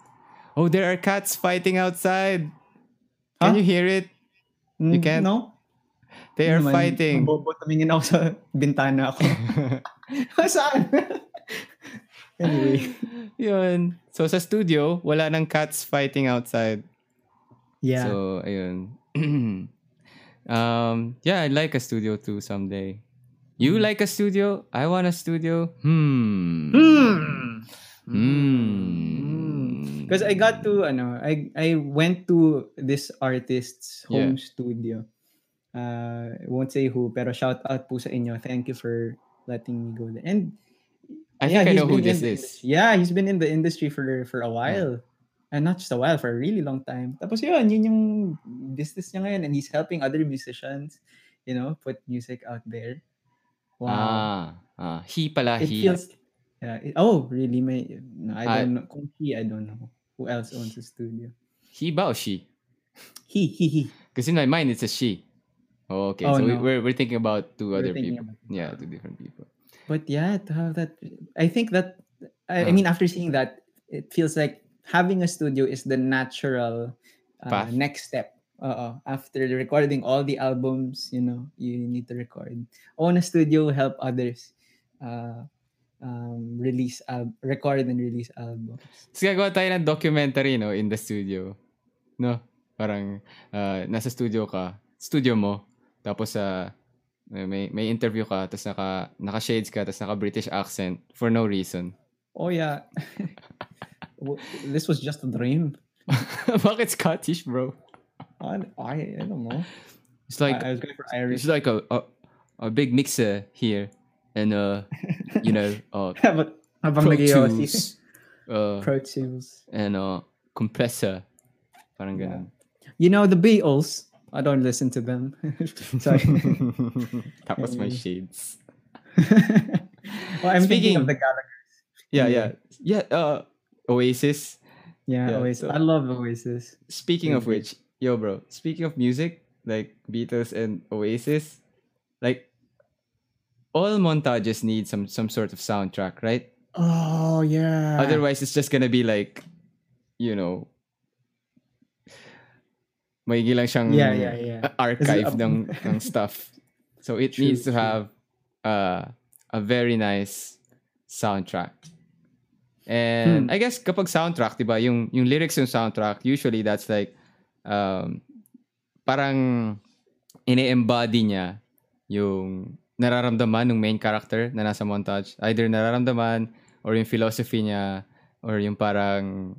Oh, there are cats fighting outside. Can Huh? you hear it? You Mm, can't? No. They are Naman, fighting. mabobo, tumingin ako sa bintana ako. Saan? anyway. Yun. So sa studio, wala nang cats fighting outside. Yeah. So, ayun. um, yeah, I'd like a studio too someday. You Hmm. like a studio? I want a studio. Hmm. Hmm. Hmm. Because I got to, ano, I I went to this artist's Yeah. home studio. Uh, I won't say who, pero shout out po sa inyo. Thank you for letting me go there. And I think I know who this in is. Yeah, he's been in the industry for for a while. And not just a while, for a really long time. Tapos yun, yun yung business niya ngayon. And he's helping other musicians, you know, put music out there. Wow. Ah, ah, he pala, it he. feels yeah it- oh really may no, i I- don't know kung he i don't know who else owns the studio He ba or she? he he he Because in my mind, it's a she. Oh, okay. Oh, so we, no. we're, we're thinking about two We're other people. Yeah, two different people. but yeah to have that i think that i, I mean after seeing that it feels like having a studio is the natural uh, next step uh after recording all the albums you know you need to record own a studio help others uh um, release al- record and release albums Tapos gagawa tayo ng documentary, no, in the studio. No? Parang, uh, nasa studio ka, studio mo, tapos sa, may, may interview ka, tapos naka, naka-shades ka, tapos naka-British accent, for no reason. Oh yeah. this was just a dream. Bakit Scottish, bro? I, I, I don't know. It's like I, I was going for it's like a, a a big mixer here, and uh, you know, uh, Pro. Tools, uh, Pro Tools. and uh, compressor. Parang Yeah. ganun. You know the Beatles. I don't listen to them. Sorry. that was my shades. well, I'm Speaking- of the Gallagher. Yeah, Yeah. yeah, yeah. Uh, Oasis. Yeah, Yeah, Oasis. so- I love Oasis. Speaking of which, yo, bro. Speaking of music, like Beatles and Oasis, like all montages need some some sort of soundtrack, right? Oh yeah. Otherwise, it's just gonna be like, you know, may lang siyang Yeah, yeah, yeah. archive it ng, ng stuff. So it True, needs to true. have uh, a very nice soundtrack. And Hmm. I guess kapag soundtrack, 'di ba, yung yung lyrics ng soundtrack, usually that's like um parang ini-embody niya yung nararamdaman ng main character na nasa montage. Either nararamdaman or yung philosophy niya or yung parang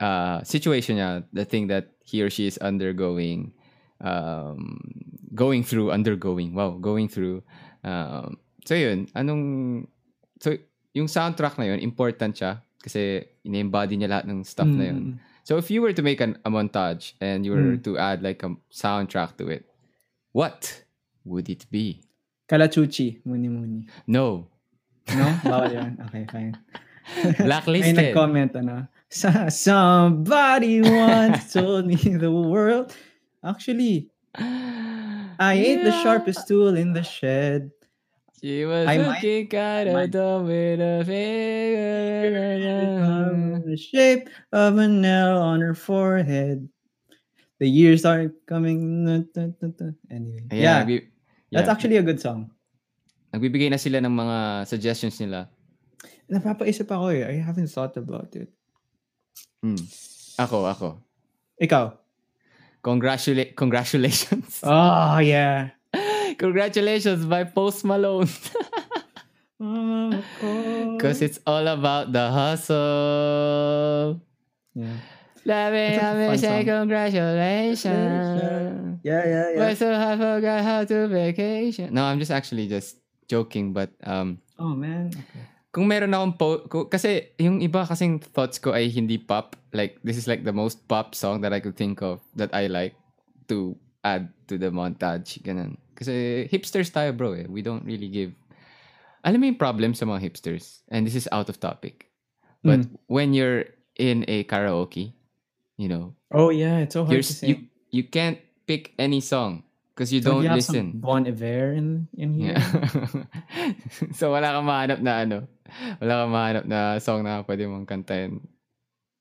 uh, situation niya, the thing that he or she is undergoing, um, going through, undergoing, wow, going through. Um, so yun, anong, so yung soundtrack na yun, important siya kasi ini-embody niya lahat ng stuff na yun. Mm. So if you were to make an, a montage and you were Mm. to add like a soundtrack to it, what would it be? Kalachuchi, muni muni. No. No? Bawal yan. Okay, fine. May Blacklisted. nag-comment, ano, "Sa- somebody once told me the world. Actually, I ain't the Yeah. sharpest tool in the shed. She was I might- looking kind of might- dumb with a finger. The shape of a nail on her forehead. The years are coming. Anyway, Ayan, yeah, nagbi- that's yeah. actually a good song. Nagbibigay na sila ng mga suggestions nila. Napapaisip ako eh. I haven't thought about it. Hmm. Ako, ako. Ikaw? Congratula- congratulations. Oh, yeah. congratulations by Post Malone. Because it's all about the hustle. Yeah. Let me, let me say congratulations. Yeah, yeah, yeah. But so I forgot how to vacation. No, I'm just actually just joking. But um, Oh, man. Okay. Kung meron akong po, ko- kasi yung iba kasing thoughts ko ay hindi pop. Like, this is like the most pop song that I could think of that I like to add to the montage. Ganun. Kasi hipsters tayo, bro. Eh. We don't really give... Alam mo yung problem sa mga hipsters? And this is out of topic. But Mm. when you're in a karaoke, you know, Oh, yeah. It's so hard to s- say. you, you can't pick any song because you Don't don't you have listen. some Bon Iver in, in here? Yeah. so wala kang mahanap na ano. Wala kang mahanap na song na pwede mong kantahin.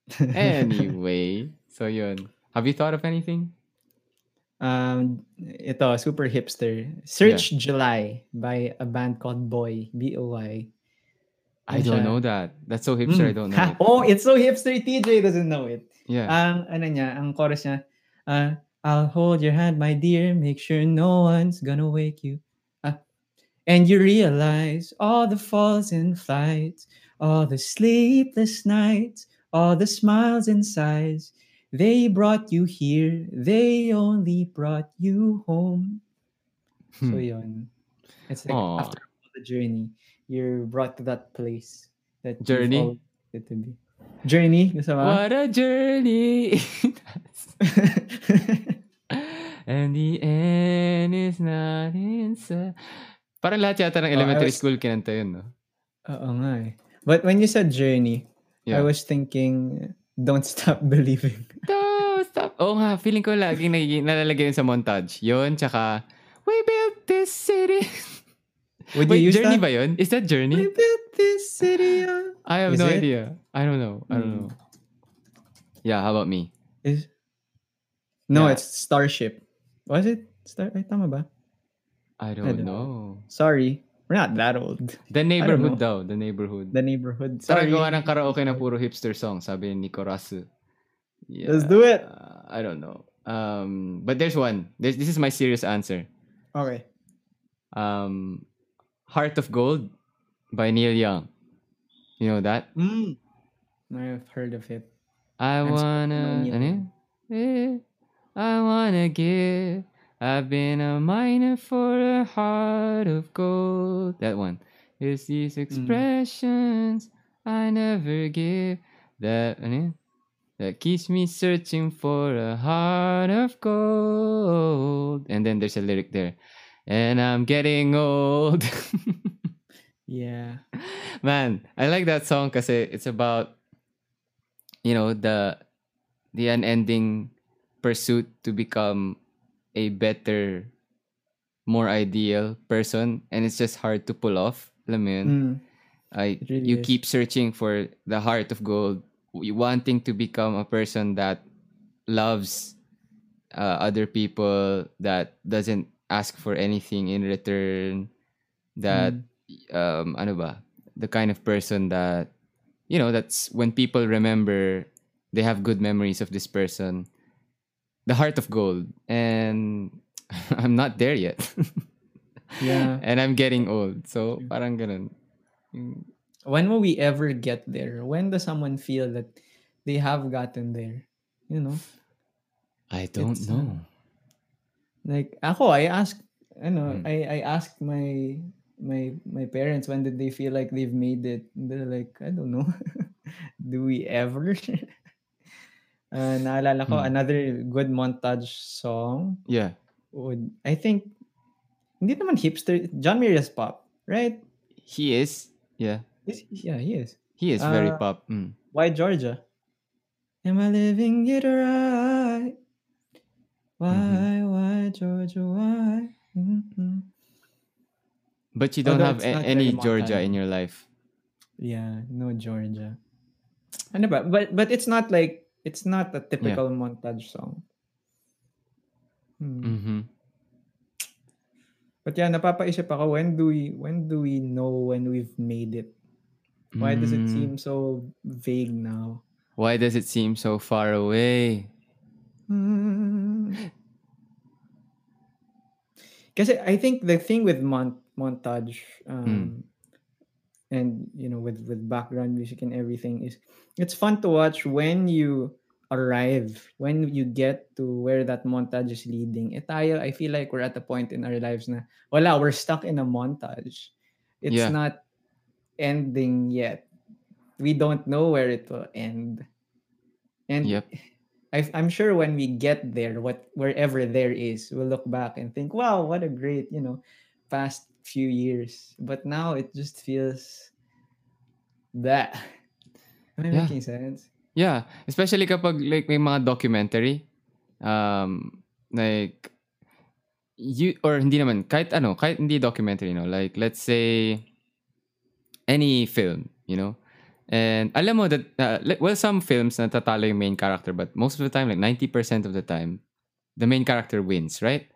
Anyway, so yun. Have you thought of anything? Um, ito, super hipster. Search July by a band called Boy. B-O-Y. I Ano don't know that. That's so hipster, I Mm. don't know Ha, it. Oh, it's so hipster. TJ doesn't know it. Yeah. Ang, ano niya, ang chorus niya, uh, I'll hold your hand, my dear, make sure no one's gonna wake you. Ah. and you realize all the falls and flights, all the sleepless nights, all the smiles and sighs. They brought you here, they only brought you home. So Hmm. yun. It's like Aw. after all the journey, you're brought to that place that Journey? always to be. Journey. What a journey. And the end is not in sight. Parang lahat yata ng Oh, I elementary was- school kinanta yun, no? Oo nga eh. But when you said journey, I Yeah. was thinking, don't stop believing. Don't stop. Oo nga, feeling ko laging nagiging, nalalagay yun sa montage. Yun, tsaka, we built this city. Would Wait, you use Journey that? ba yun? Is that We Journey? built this city. I have Is no it? idea. I don't know. I don't Hmm. know. Yeah, how about me? Is... No, Yeah. it's Starship. Was it? Star... Ay, tama ba? I don't don't know. Sorry. We're not that old. The neighborhood know. daw. The neighborhood. The neighborhood. Sorry. Tara gawa ng karaoke na puro hipster song, sabi ni Nico Rasu. Yeah, Let's do it. I don't know. Um, but there's one. There's, this is my serious answer. Okay. Um, Heart of Gold by Neil Young. You know that? Mm. I've heard of it. I I'm wanna, ano? Eh, I wanna give. I've been a miner for a heart of gold. That one. It's these hmm. expressions I never give. That, ano? Eh? That keeps me searching for a heart of gold. And then there's a lyric there. And I'm getting old. Yeah. Man, I like that song because it's about, you know, the the unending pursuit to become a better, more ideal person, and it's just hard to pull off. Alam mo yun? Mm. I really you is. keep searching for the heart of gold, wanting to become a person that loves uh, other people, that doesn't ask for anything in return, that Mm. um ano ba, the kind of person that you know, that's when people remember they have good memories of this person. The heart of gold. And I'm not there yet. Yeah. and I'm getting old. So parang ganun. When will we ever get there? When does someone feel that they have gotten there? You know? I don't It's, know. Like ako, I asked ano, Mm. I I asked my my my parents when did they feel like they've made it. And they're like, I don't know. Do we ever? Uh, naalala ko Mm. another good montage song Yeah. would I think hindi naman hipster John Mayer's pop, right? He is. Yeah. Is- yeah, he is. He is very Uh, pop. Mm. Why Georgia? Am I living it right? Why, why Georgia? Why? Mhm. But you don't Although have a- any Georgia in your life. Yeah, no Georgia. Ano ba? But but it's not like it's not a typical montage song. Hmm. Mm-hmm. But yeah, napapaisip ako when do we when do we know when we've made it? Why does it Mm. seem so vague now? Why does it seem so far away? Hmm. Kasi I think the thing with mon- montage um, and you know with with background music and everything is it's fun to watch when you arrive when you get to where that montage is leading. Eh tayo, I feel like we're at a point in our lives na wala, we're stuck in a montage. It's Yeah. not ending yet. We don't know where it will end. And Yep. I, I'm sure when we get there, what wherever there is, we'll look back and think, "Wow, what a great, you know, past few years." But now it just feels that. Am I Yeah. making sense? Yeah, especially kapag like may mga documentary um like you or hindi naman kahit ano, kahit hindi documentary no, like let's say any film, you know. And alam mo that uh, well some films natatalo yung main character but most of the time like 90% of the time the main character wins, right?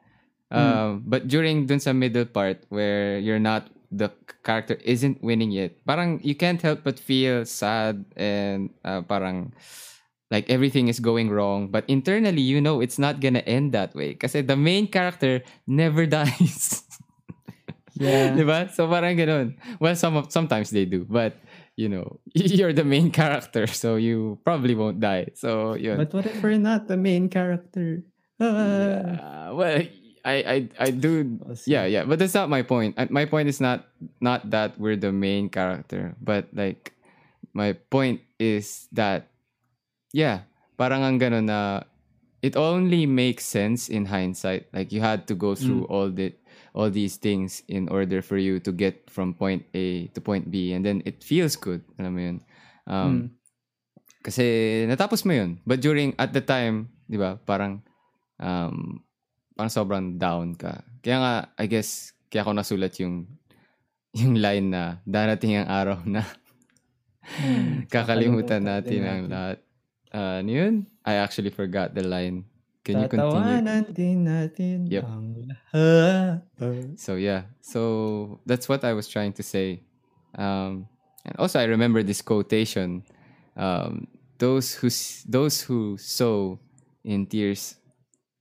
Um, but during dun sa middle part where you're not the character isn't winning yet, parang you can't help but feel sad and uh, parang like everything is going wrong. But internally, you know it's not gonna end that way. because the main character never dies. Yeah. Diba? So parang ganun. Well, some of, sometimes they do, but you know, you're the main character, so you probably won't die. So yun. But what if we're not the main character? Ah. Yeah, well, I, I, I do. Yeah, yeah, but that's not my point. My point is not not that we're the main character, but like my point is that yeah, parang ang ganun na it only makes sense in hindsight. Like you had to go through all the all these things in order for you to get from point A to point B, and then it feels good. Alam mo yun? Um, Mm. Kasi natapos mo yun. But during, at the time, di ba, parang, um, parang sobrang down ka. Kaya nga, I guess, kaya ako nasulat yung, yung line na, darating ang araw na Mm. kakalimutan natin ang lahat. Uh, ano yun? I actually forgot the line. Can you continue? Tatawanan din natin Yep. ang lahat. So yeah, so that's what I was trying to say. Um, and also I remember this quotation: um, "Those who those who sow in tears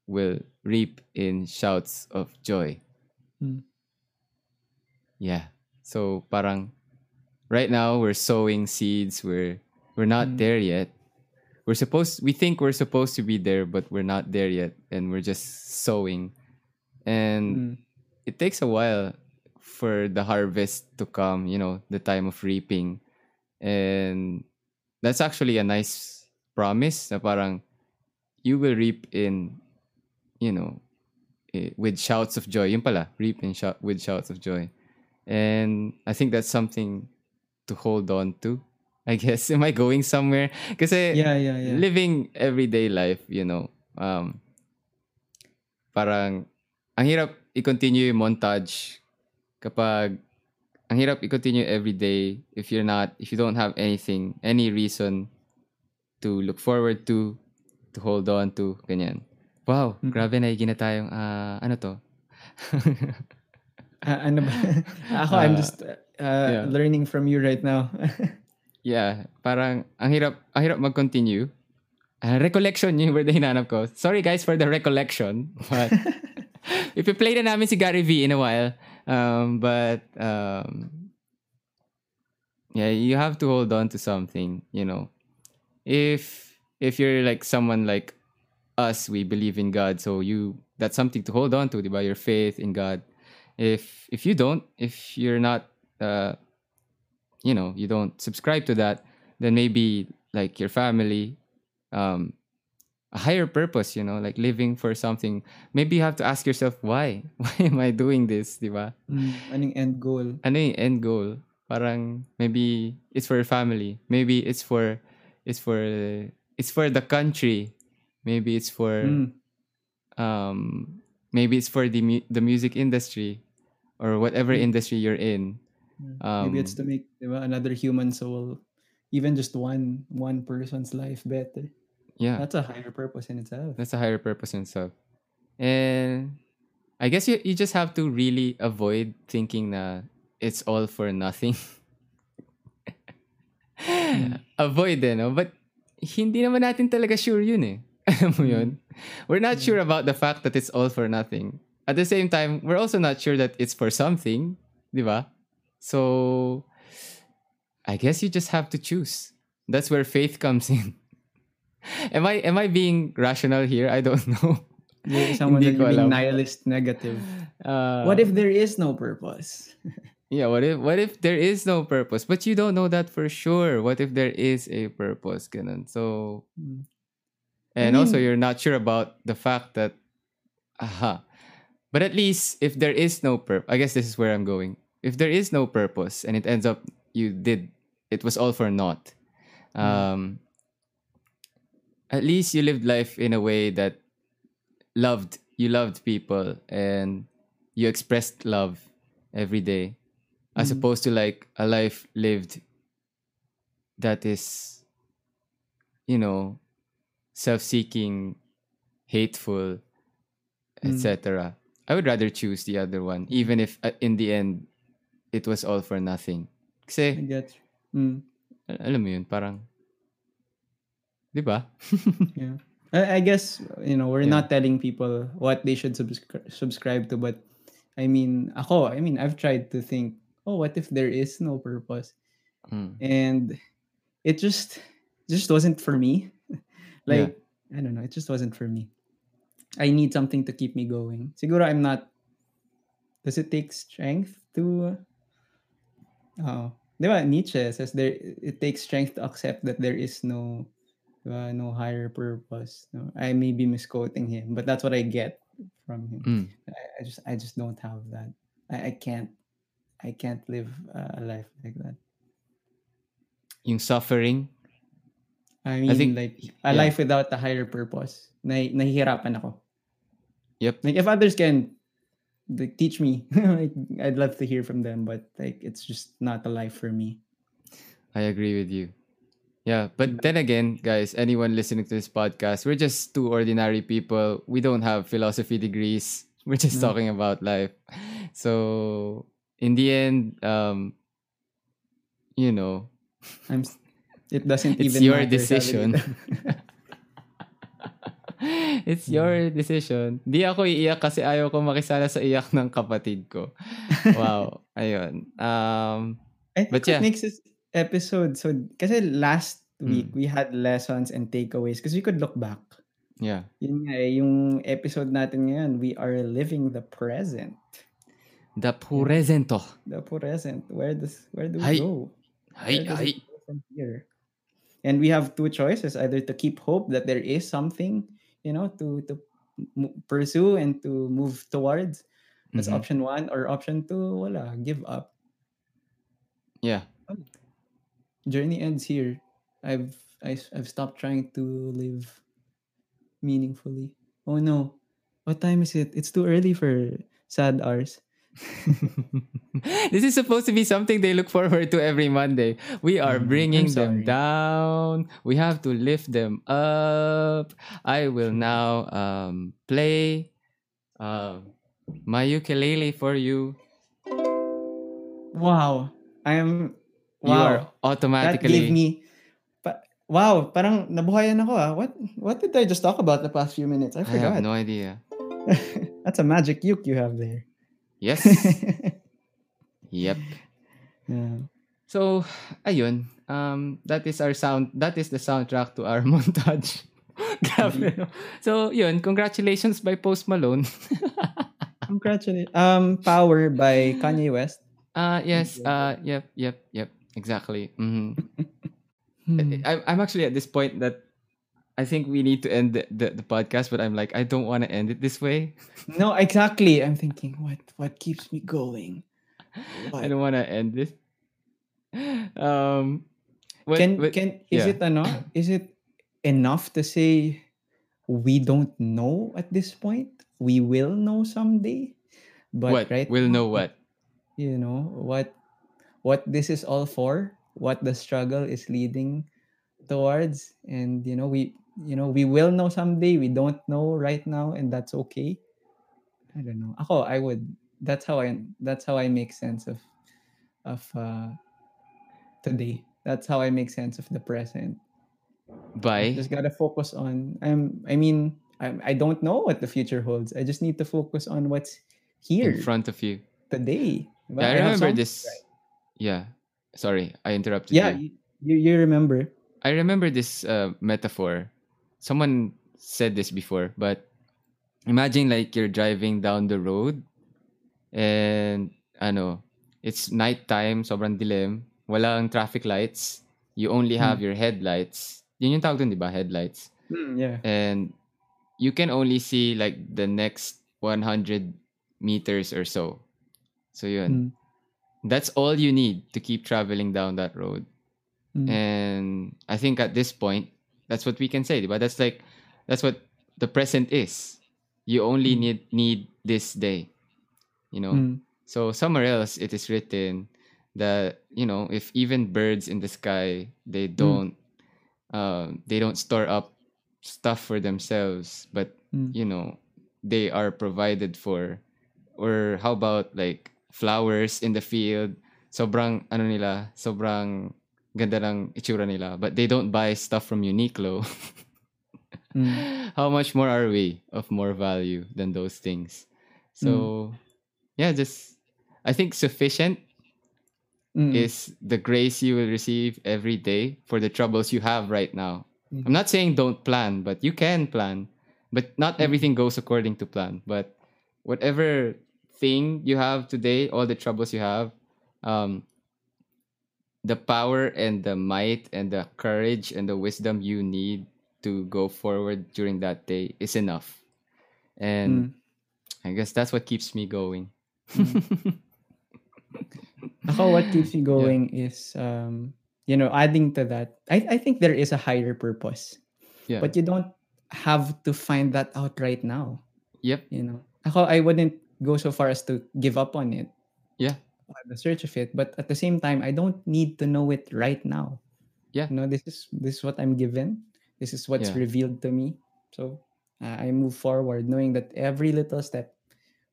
will reap in shouts of joy." Hmm. Yeah. So parang right now we're sowing seeds. We're we're not Mm. there yet. We're supposed we think we're supposed to be there, but we're not there yet, and we're just sowing. And Mm. it takes a while for the harvest to come, you know, the time of reaping. And that's actually a nice promise na parang you will reap in, you know, eh, with shouts of joy. Yung pala, reap in shout, with shouts of joy. And I think that's something to hold on to. I guess. Am I going somewhere? Kasi Yeah, yeah, yeah. living everyday life, you know, um, parang, ang hirap i-continue yung montage kapag, ang hirap i-continue every day if you're not, if you don't have anything, any reason to look forward to, to hold on to, ganyan. Wow, grabe na na tayong, ah, ano to? Ah, ano ba? Ako, I'm Ah, just uh, yeah. learning from you right now. Yeah, parang ang hirap ang hirap mag-continue. Ah, recollection yung word na hinanap ko. Sorry guys for the recollection. But if you play na namin si Gary V in a while. Um, but um, yeah, you have to hold on to something, you know. If if you're like someone like us, we believe in God, so you that's something to hold on to, diba? Your faith in God. If if you don't, if you're not uh you know you don't subscribe to that then maybe like your family um a higher purpose you know like living for something. Maybe you have to ask yourself why? Why am i doing this? Diba mm, anong end goal? ano yung end goal? Parang maybe it's for your family. Maybe it's for it's for it's for the country maybe it's for Mm, um maybe it's for the mu- the music industry or whatever Mm. industry you're in maybe it's um, to make diba, another human soul, even just one one person's life better. yeah That's a higher purpose in itself. That's a higher purpose and stuff. And I guess you you just have to really avoid thinking that it's all for nothing. avoid eh, no? But hindi naman natin talaga sure yun eh. Alam mo yun? Mm. We're not sure mm. about the fact that it's all for nothing. At the same time, we're also not sure that it's for something. Di ba? So, I guess you just have to choose. That's where faith comes in. am I am I being rational here? I don't know. You're someone Hindi that ko you're alam. being nihilist negative. Uh, what if there is no purpose? Yeah, what if what if there is no purpose? But you don't know that for sure. What if there is a purpose? Ganun. So mm. Mm. and also you're not sure about the fact that aha. But at least if there is no purpose, I guess this is where I'm going. If there is no purpose and it ends up you did it was all for naught. Um at least you lived life in a way that loved you loved people and you expressed love every day as Mm. opposed to like a life lived that is you know self-seeking hateful Mm. etc i would rather choose the other one even if uh, in the end it was all for nothing I kasi get mm, al- alam mo yun parang 'di ba yeah. I, I guess you know we're Yeah. not telling people what they should subscri- subscribe to, but I mean, ako, I mean, I've tried to think, oh, what if there is no purpose? Mm. and it just just wasn't for me like i don't know it just wasn't for me. I need something to keep me going. Siguro i'm not does it take strength to oh diba nietzsche says there it takes strength to accept that there is no diba, no higher purpose no? I may be misquoting him but that's what i get from him. Mm. I, I just i just don't have that. I, I can't i can't live uh, a life like that. Yung suffering I mean, think- like, a yeah. life without a higher purpose. Nahi, nahihirapan ako. yep Like, if others can like, teach me, like, I'd love to hear from them, but, like, it's just not a life for me. I agree with you. Yeah, but then again, guys, anyone listening to this podcast, we're just two ordinary people. We don't have philosophy degrees. We're just No. talking about life. So, in the end, um, you know, I'm, it doesn't It's even your matter, decision. it's your decision. Di ako iiyak kasi ayaw ko makisala sa iyak ng kapatid ko. Wow. Ayun. Um, I think But yeah. makes this episode so, kasi last week, Mm. we had lessons and takeaways because we could look back. Yeah. Yun nga eh, yung episode natin ngayon, we are living the present. The presento. The present. Where does where do we Hi. go? Hi, Where does hi. it go from here? And we have two choices: either to keep hope that there is something, you know, to to m- pursue and to move towards. That's Mhm. option one, or option two, wala, give up. Yeah. Journey ends here. I've I, I've stopped trying to live meaningfully. Oh no, what time is it? It's too early for sad hours. this is supposed to be something they look forward to every Monday. We are Mm, bringing them down. We have to lift them up. I will now um, play uh, my ukulele for you. Wow, I'm. You are Wow, that gave automatically. me. Pa, wow, parang nabuhayan ako ah. What what did I just talk about the past few minutes? I forgot. I have no idea. That's a magic uke you have there. Yes. yep. yeah. So, ayun. Um, that is our sound. That is the soundtrack to our montage. Grabe. no? So, yun. Congratulations by Post Malone. Congratulations. Um, Power by Kanye West. Uh, yes. Uh, yep, yep, yep. Exactly. hmm Hmm. I, I'm actually at this point that I think we need to end the, the, the podcast, but I'm like, I don't want to end it this way. No, exactly. I'm thinking, what what keeps me going? I don't want to end this. Um, what- can what- can is yeah. it ano? Is it enough to say we don't know at this point? We will know someday. But what? right We'll know what. you know what what this is all for what the struggle is leading towards and you know we you know we will know someday we don't know right now and that's okay i don't know ako i would that's how i that's how i make sense of of uh today that's how i make sense of the present By just gotta focus on i'm i mean I, I don't know what the future holds i just need to focus on what's here in front of you. today Diba? Yeah, I have remember this. Yeah. Sorry, I interrupted Yeah, you. you, you, you remember. I remember this uh, metaphor. Someone said this before, but imagine like you're driving down the road and ano, it's nighttime, sobrang dilim, walang traffic lights. You only have your headlights. Yun yung tawag dun, di ba? Headlights. yeah. And you can only see like the next 100 meters or so. So yun. Mm. That's all you need to keep traveling down that road. Mm. And I think at this point, that's what we can say, but that's like that's what the present is. You only Mm. need need this day. You know. Mm. So somewhere else it is written that, you know, if even birds in the sky, they don't um they don't store up stuff for themselves, but Mm. you know, they are provided for. Or how about like flowers in the field? Sobrang ano nila, sobrang ganda ng itsura nila, but they don't buy stuff from Uniqlo. Mm. How much more are we of more value than those things? So, yeah, just I think sufficient Mm. is the grace you will receive every day for the troubles you have right now. Mm. I'm not saying don't plan, but you can plan. But not everything goes according to plan. But whatever thing you have today, all the troubles you have, um, the power and the might and the courage and the wisdom you need to go forward during that day is enough. And Mm. I guess that's what keeps me going. Ako, what keeps me going is, um, you know, adding to that, I, I think there is a higher purpose, yeah. but you don't have to find that out right now. yep. You know, ako, I wouldn't go so far as to give up on it. Yeah. On The search of it, but at the same time, I don't need to know it right now. Yeah. You know, this is this is what I'm given. This is what's Yeah. revealed to me. So uh, I move forward, knowing that every little step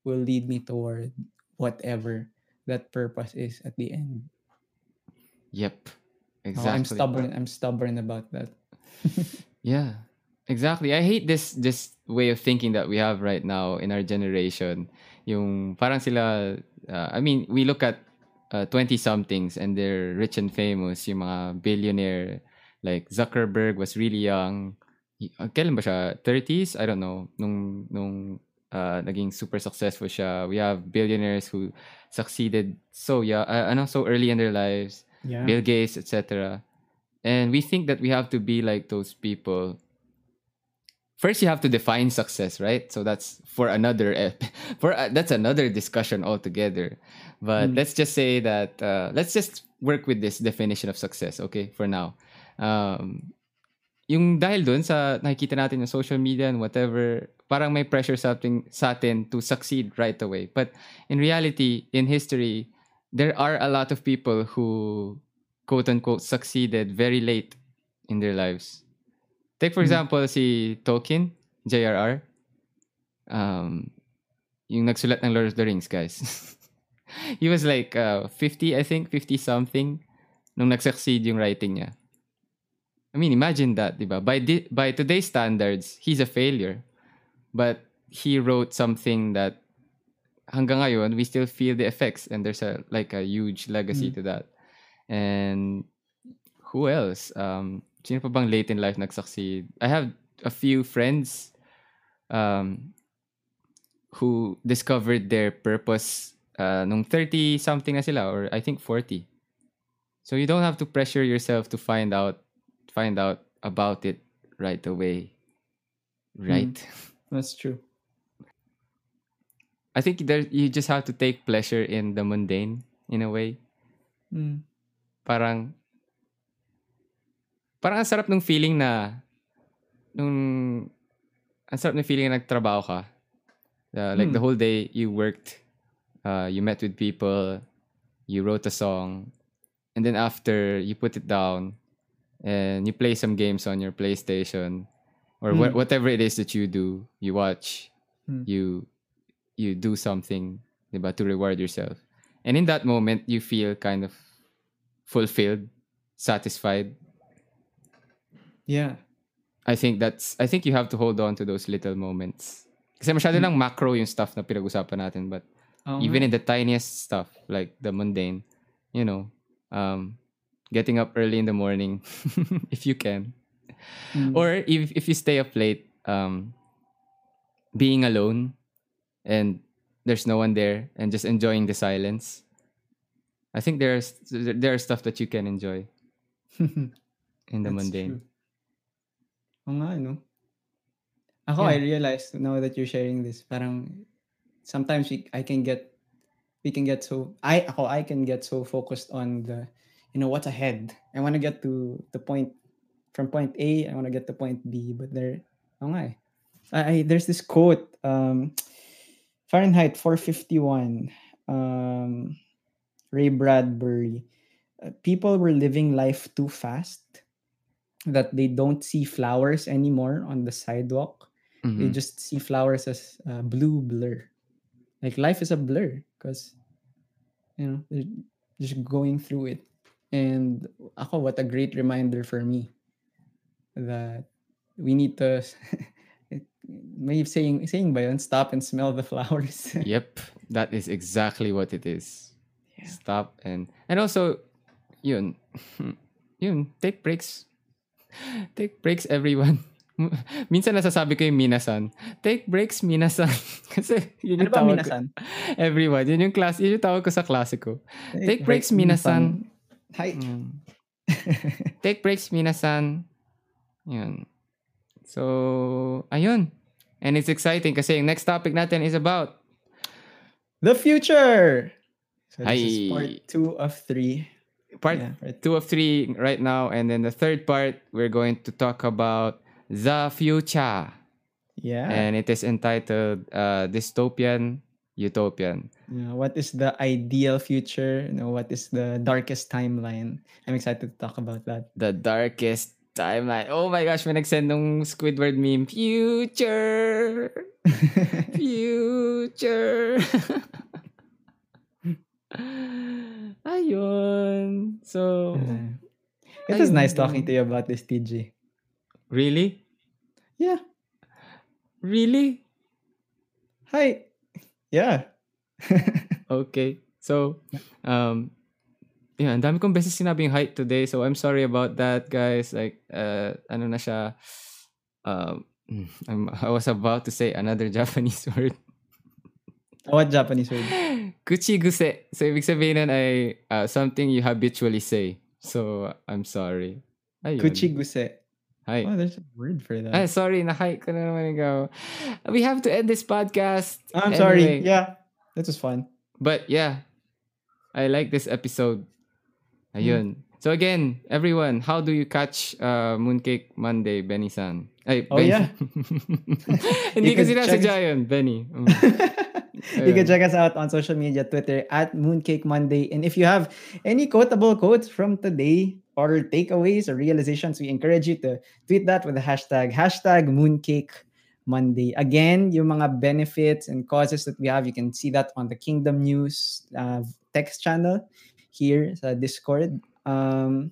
will lead me toward whatever that purpose is at the end. Yep. Oh, Exactly. I'm stubborn. I'm stubborn about that. Yeah, exactly. I hate this this way of thinking that we have right now in our generation. Yung parang sila, uh, I mean, we look at uh, 20 somethings and they're rich and famous, yung mga billionaire Like Zuckerberg was really young. Uh, kailan ba siya? 30s? I don't know. Nung nung uh, naging super successful siya. We have billionaires who succeeded so yeah, uh, ano, so early in their lives. Yeah. Bill Gates, etc. And we think that we have to be like those people. First, you have to define success, right? So that's for another for uh, that's another discussion altogether. But Mm. let's just say that uh, let's just work with this definition of success, okay? For now, um, yung dahil dun sa nakikita natin yung social media and whatever, parang may pressure atin, sa atin to succeed right away. But in reality, in history, there are a lot of people who quote unquote succeeded very late in their lives. Take for Hmm. example si Tolkien, JRR. Um, yung nagsulat ng Lord of the Rings, guys. he was like uh, 50, I think, 50 something nung nag-succeed yung writing niya. I mean, imagine that, di ba? By, di- by today's standards, he's a failure. But he wrote something that hanggang ngayon, we still feel the effects and there's a like a huge legacy Mm. to that. And who else? Um, sino pa bang late in life nag-succeed? I have a few friends um, who discovered their purpose uh, nung 30 something na sila or I think 40. So you don't have to pressure yourself to find out find out about it right away. Right? That's true. I think there you just have to take pleasure in the mundane in a way. Mm. Parang parang ang sarap ng feeling na nung ang sarap ng feeling na nagtrabaho ka. Uh, like Hmm. the whole day you worked, uh, you met with people, you wrote a song, and then after you put it down and you play some games on your PlayStation or Hmm. whatever it is that you do, you watch, Hmm. you you do something, diba, to reward yourself. And in that moment, you feel kind of fulfilled, satisfied. Yeah. I think that's I think you have to hold on to those little moments. Kasi masyado lang macro yung stuff na pinag-usapan natin but Oo even nga. in the tiniest stuff like the mundane, you know, um getting up early in the morning if you can. Mm. Or if if you stay up late, um being alone and there's no one there and just enjoying the silence. I think there's there are stuff that you can enjoy in the mundane. true. Oo nga, no? Ako, Yeah. I realized now that you're sharing this, parang sometimes we, I can get, we can get so, I, ako, I can get so focused on the, you know, what's ahead. I want to get to the point, from point A, I want to get to point B, but there, oo nga eh. I, I, there's this quote, um, Fahrenheit 451, um, Ray Bradbury. uh, people were living life too fast that they don't see flowers anymore on the sidewalk. They Mhm. just see flowers as uh, blue blur. Like life is a blur because, you know, they're just going through it. And ako, what a great reminder for me that we need to, may saying, saying ba yun? Stop and smell the flowers. Yep, that is exactly what it is. Yeah. Stop and and also, yun, yun, take breaks. Take breaks, everyone. Minsan nasasabi ko yung minasan. Take breaks, minasan. Kasi yun ano yung ba tawag ko. minasan? Everyone, yun yung class, yun yung tawag ko sa klase ko. Take breaks, Break, minasan. Hi. Mm. Take breaks, minasan. Yun. So, ayun. And it's exciting kasi yung next topic natin is about The future. So this Hi. is part two of three. Part Yeah, two of three right now. And then the third part, we're going to talk about the future. Yeah. And it is entitled uh, Dystopian Utopian. Yeah, what is the ideal future? You know, what is the darkest timeline? I'm excited to talk about that. The darkest timeline. Oh my gosh, may nag-send nung Squidward meme. Future! Future! Ayun. So, Uh, it was nice talking to you about this, TJ. really? Yeah. Really? Hi. Yeah. Okay. So, um, yeah, ang dami kong beses sinabing height today, so I'm sorry about that, guys. Like, uh, ano na siya, um, I'm, I was about to say another Japanese word. What Japanese word? Kuchiguse. So, ibig sabihin ay uh, something you habitually say. So, I'm sorry. Ayun. Kuchiguse. Hi. Oh, there's a word for that. Ay, sorry, na-hype ko na naman ikaw. We have to end this podcast. I'm sorry. Yeah, that was fun. But yeah, I like this episode. Ayun. Hmm. So again, everyone, how do you catch uh, Mooncake Monday, Benny-san? Ay, Oh, Benny. yeah. Hindi could sinasadya yun, Benny. Mm. You can check us out on social media, Twitter at Mooncake Monday. And if you have any quotable quotes from today or takeaways or realizations, we encourage you to tweet that with the hashtag hashtag Mooncake Monday. Again, yung mga benefits and causes that we have, you can see that on the Kingdom News uh, text channel here sa Discord. Um,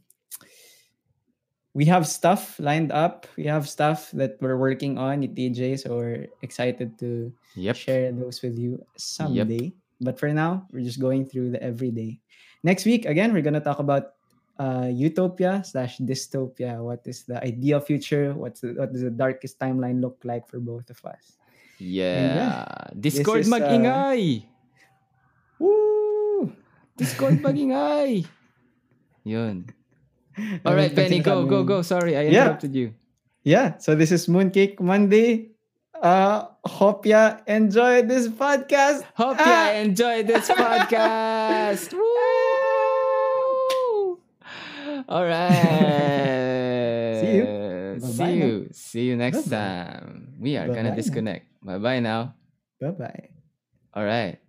we have stuff lined up. We have stuff that we're working on at TJ, so we're excited to Yep. share those with you someday. But for now, we're just going through the everyday. Next week, again, we're gonna talk about uh, utopia slash dystopia. What is the ideal future? What's the, what does the darkest timeline look like for both of us? Yeah. Discord This is, uh. Woo! Discord mag-ingay. Yun. All right, Benny, go, go, go. Sorry, I Yeah. interrupted you. Yeah, so this is Mooncake Monday. Uh, hope ya enjoy this podcast. Hope Ah! you enjoyed this podcast. Woo! All right. See you. See Bye-bye you. See you next Bye-bye. time. We are gonna Bye-bye now. disconnect. Bye bye now. Bye bye. All right.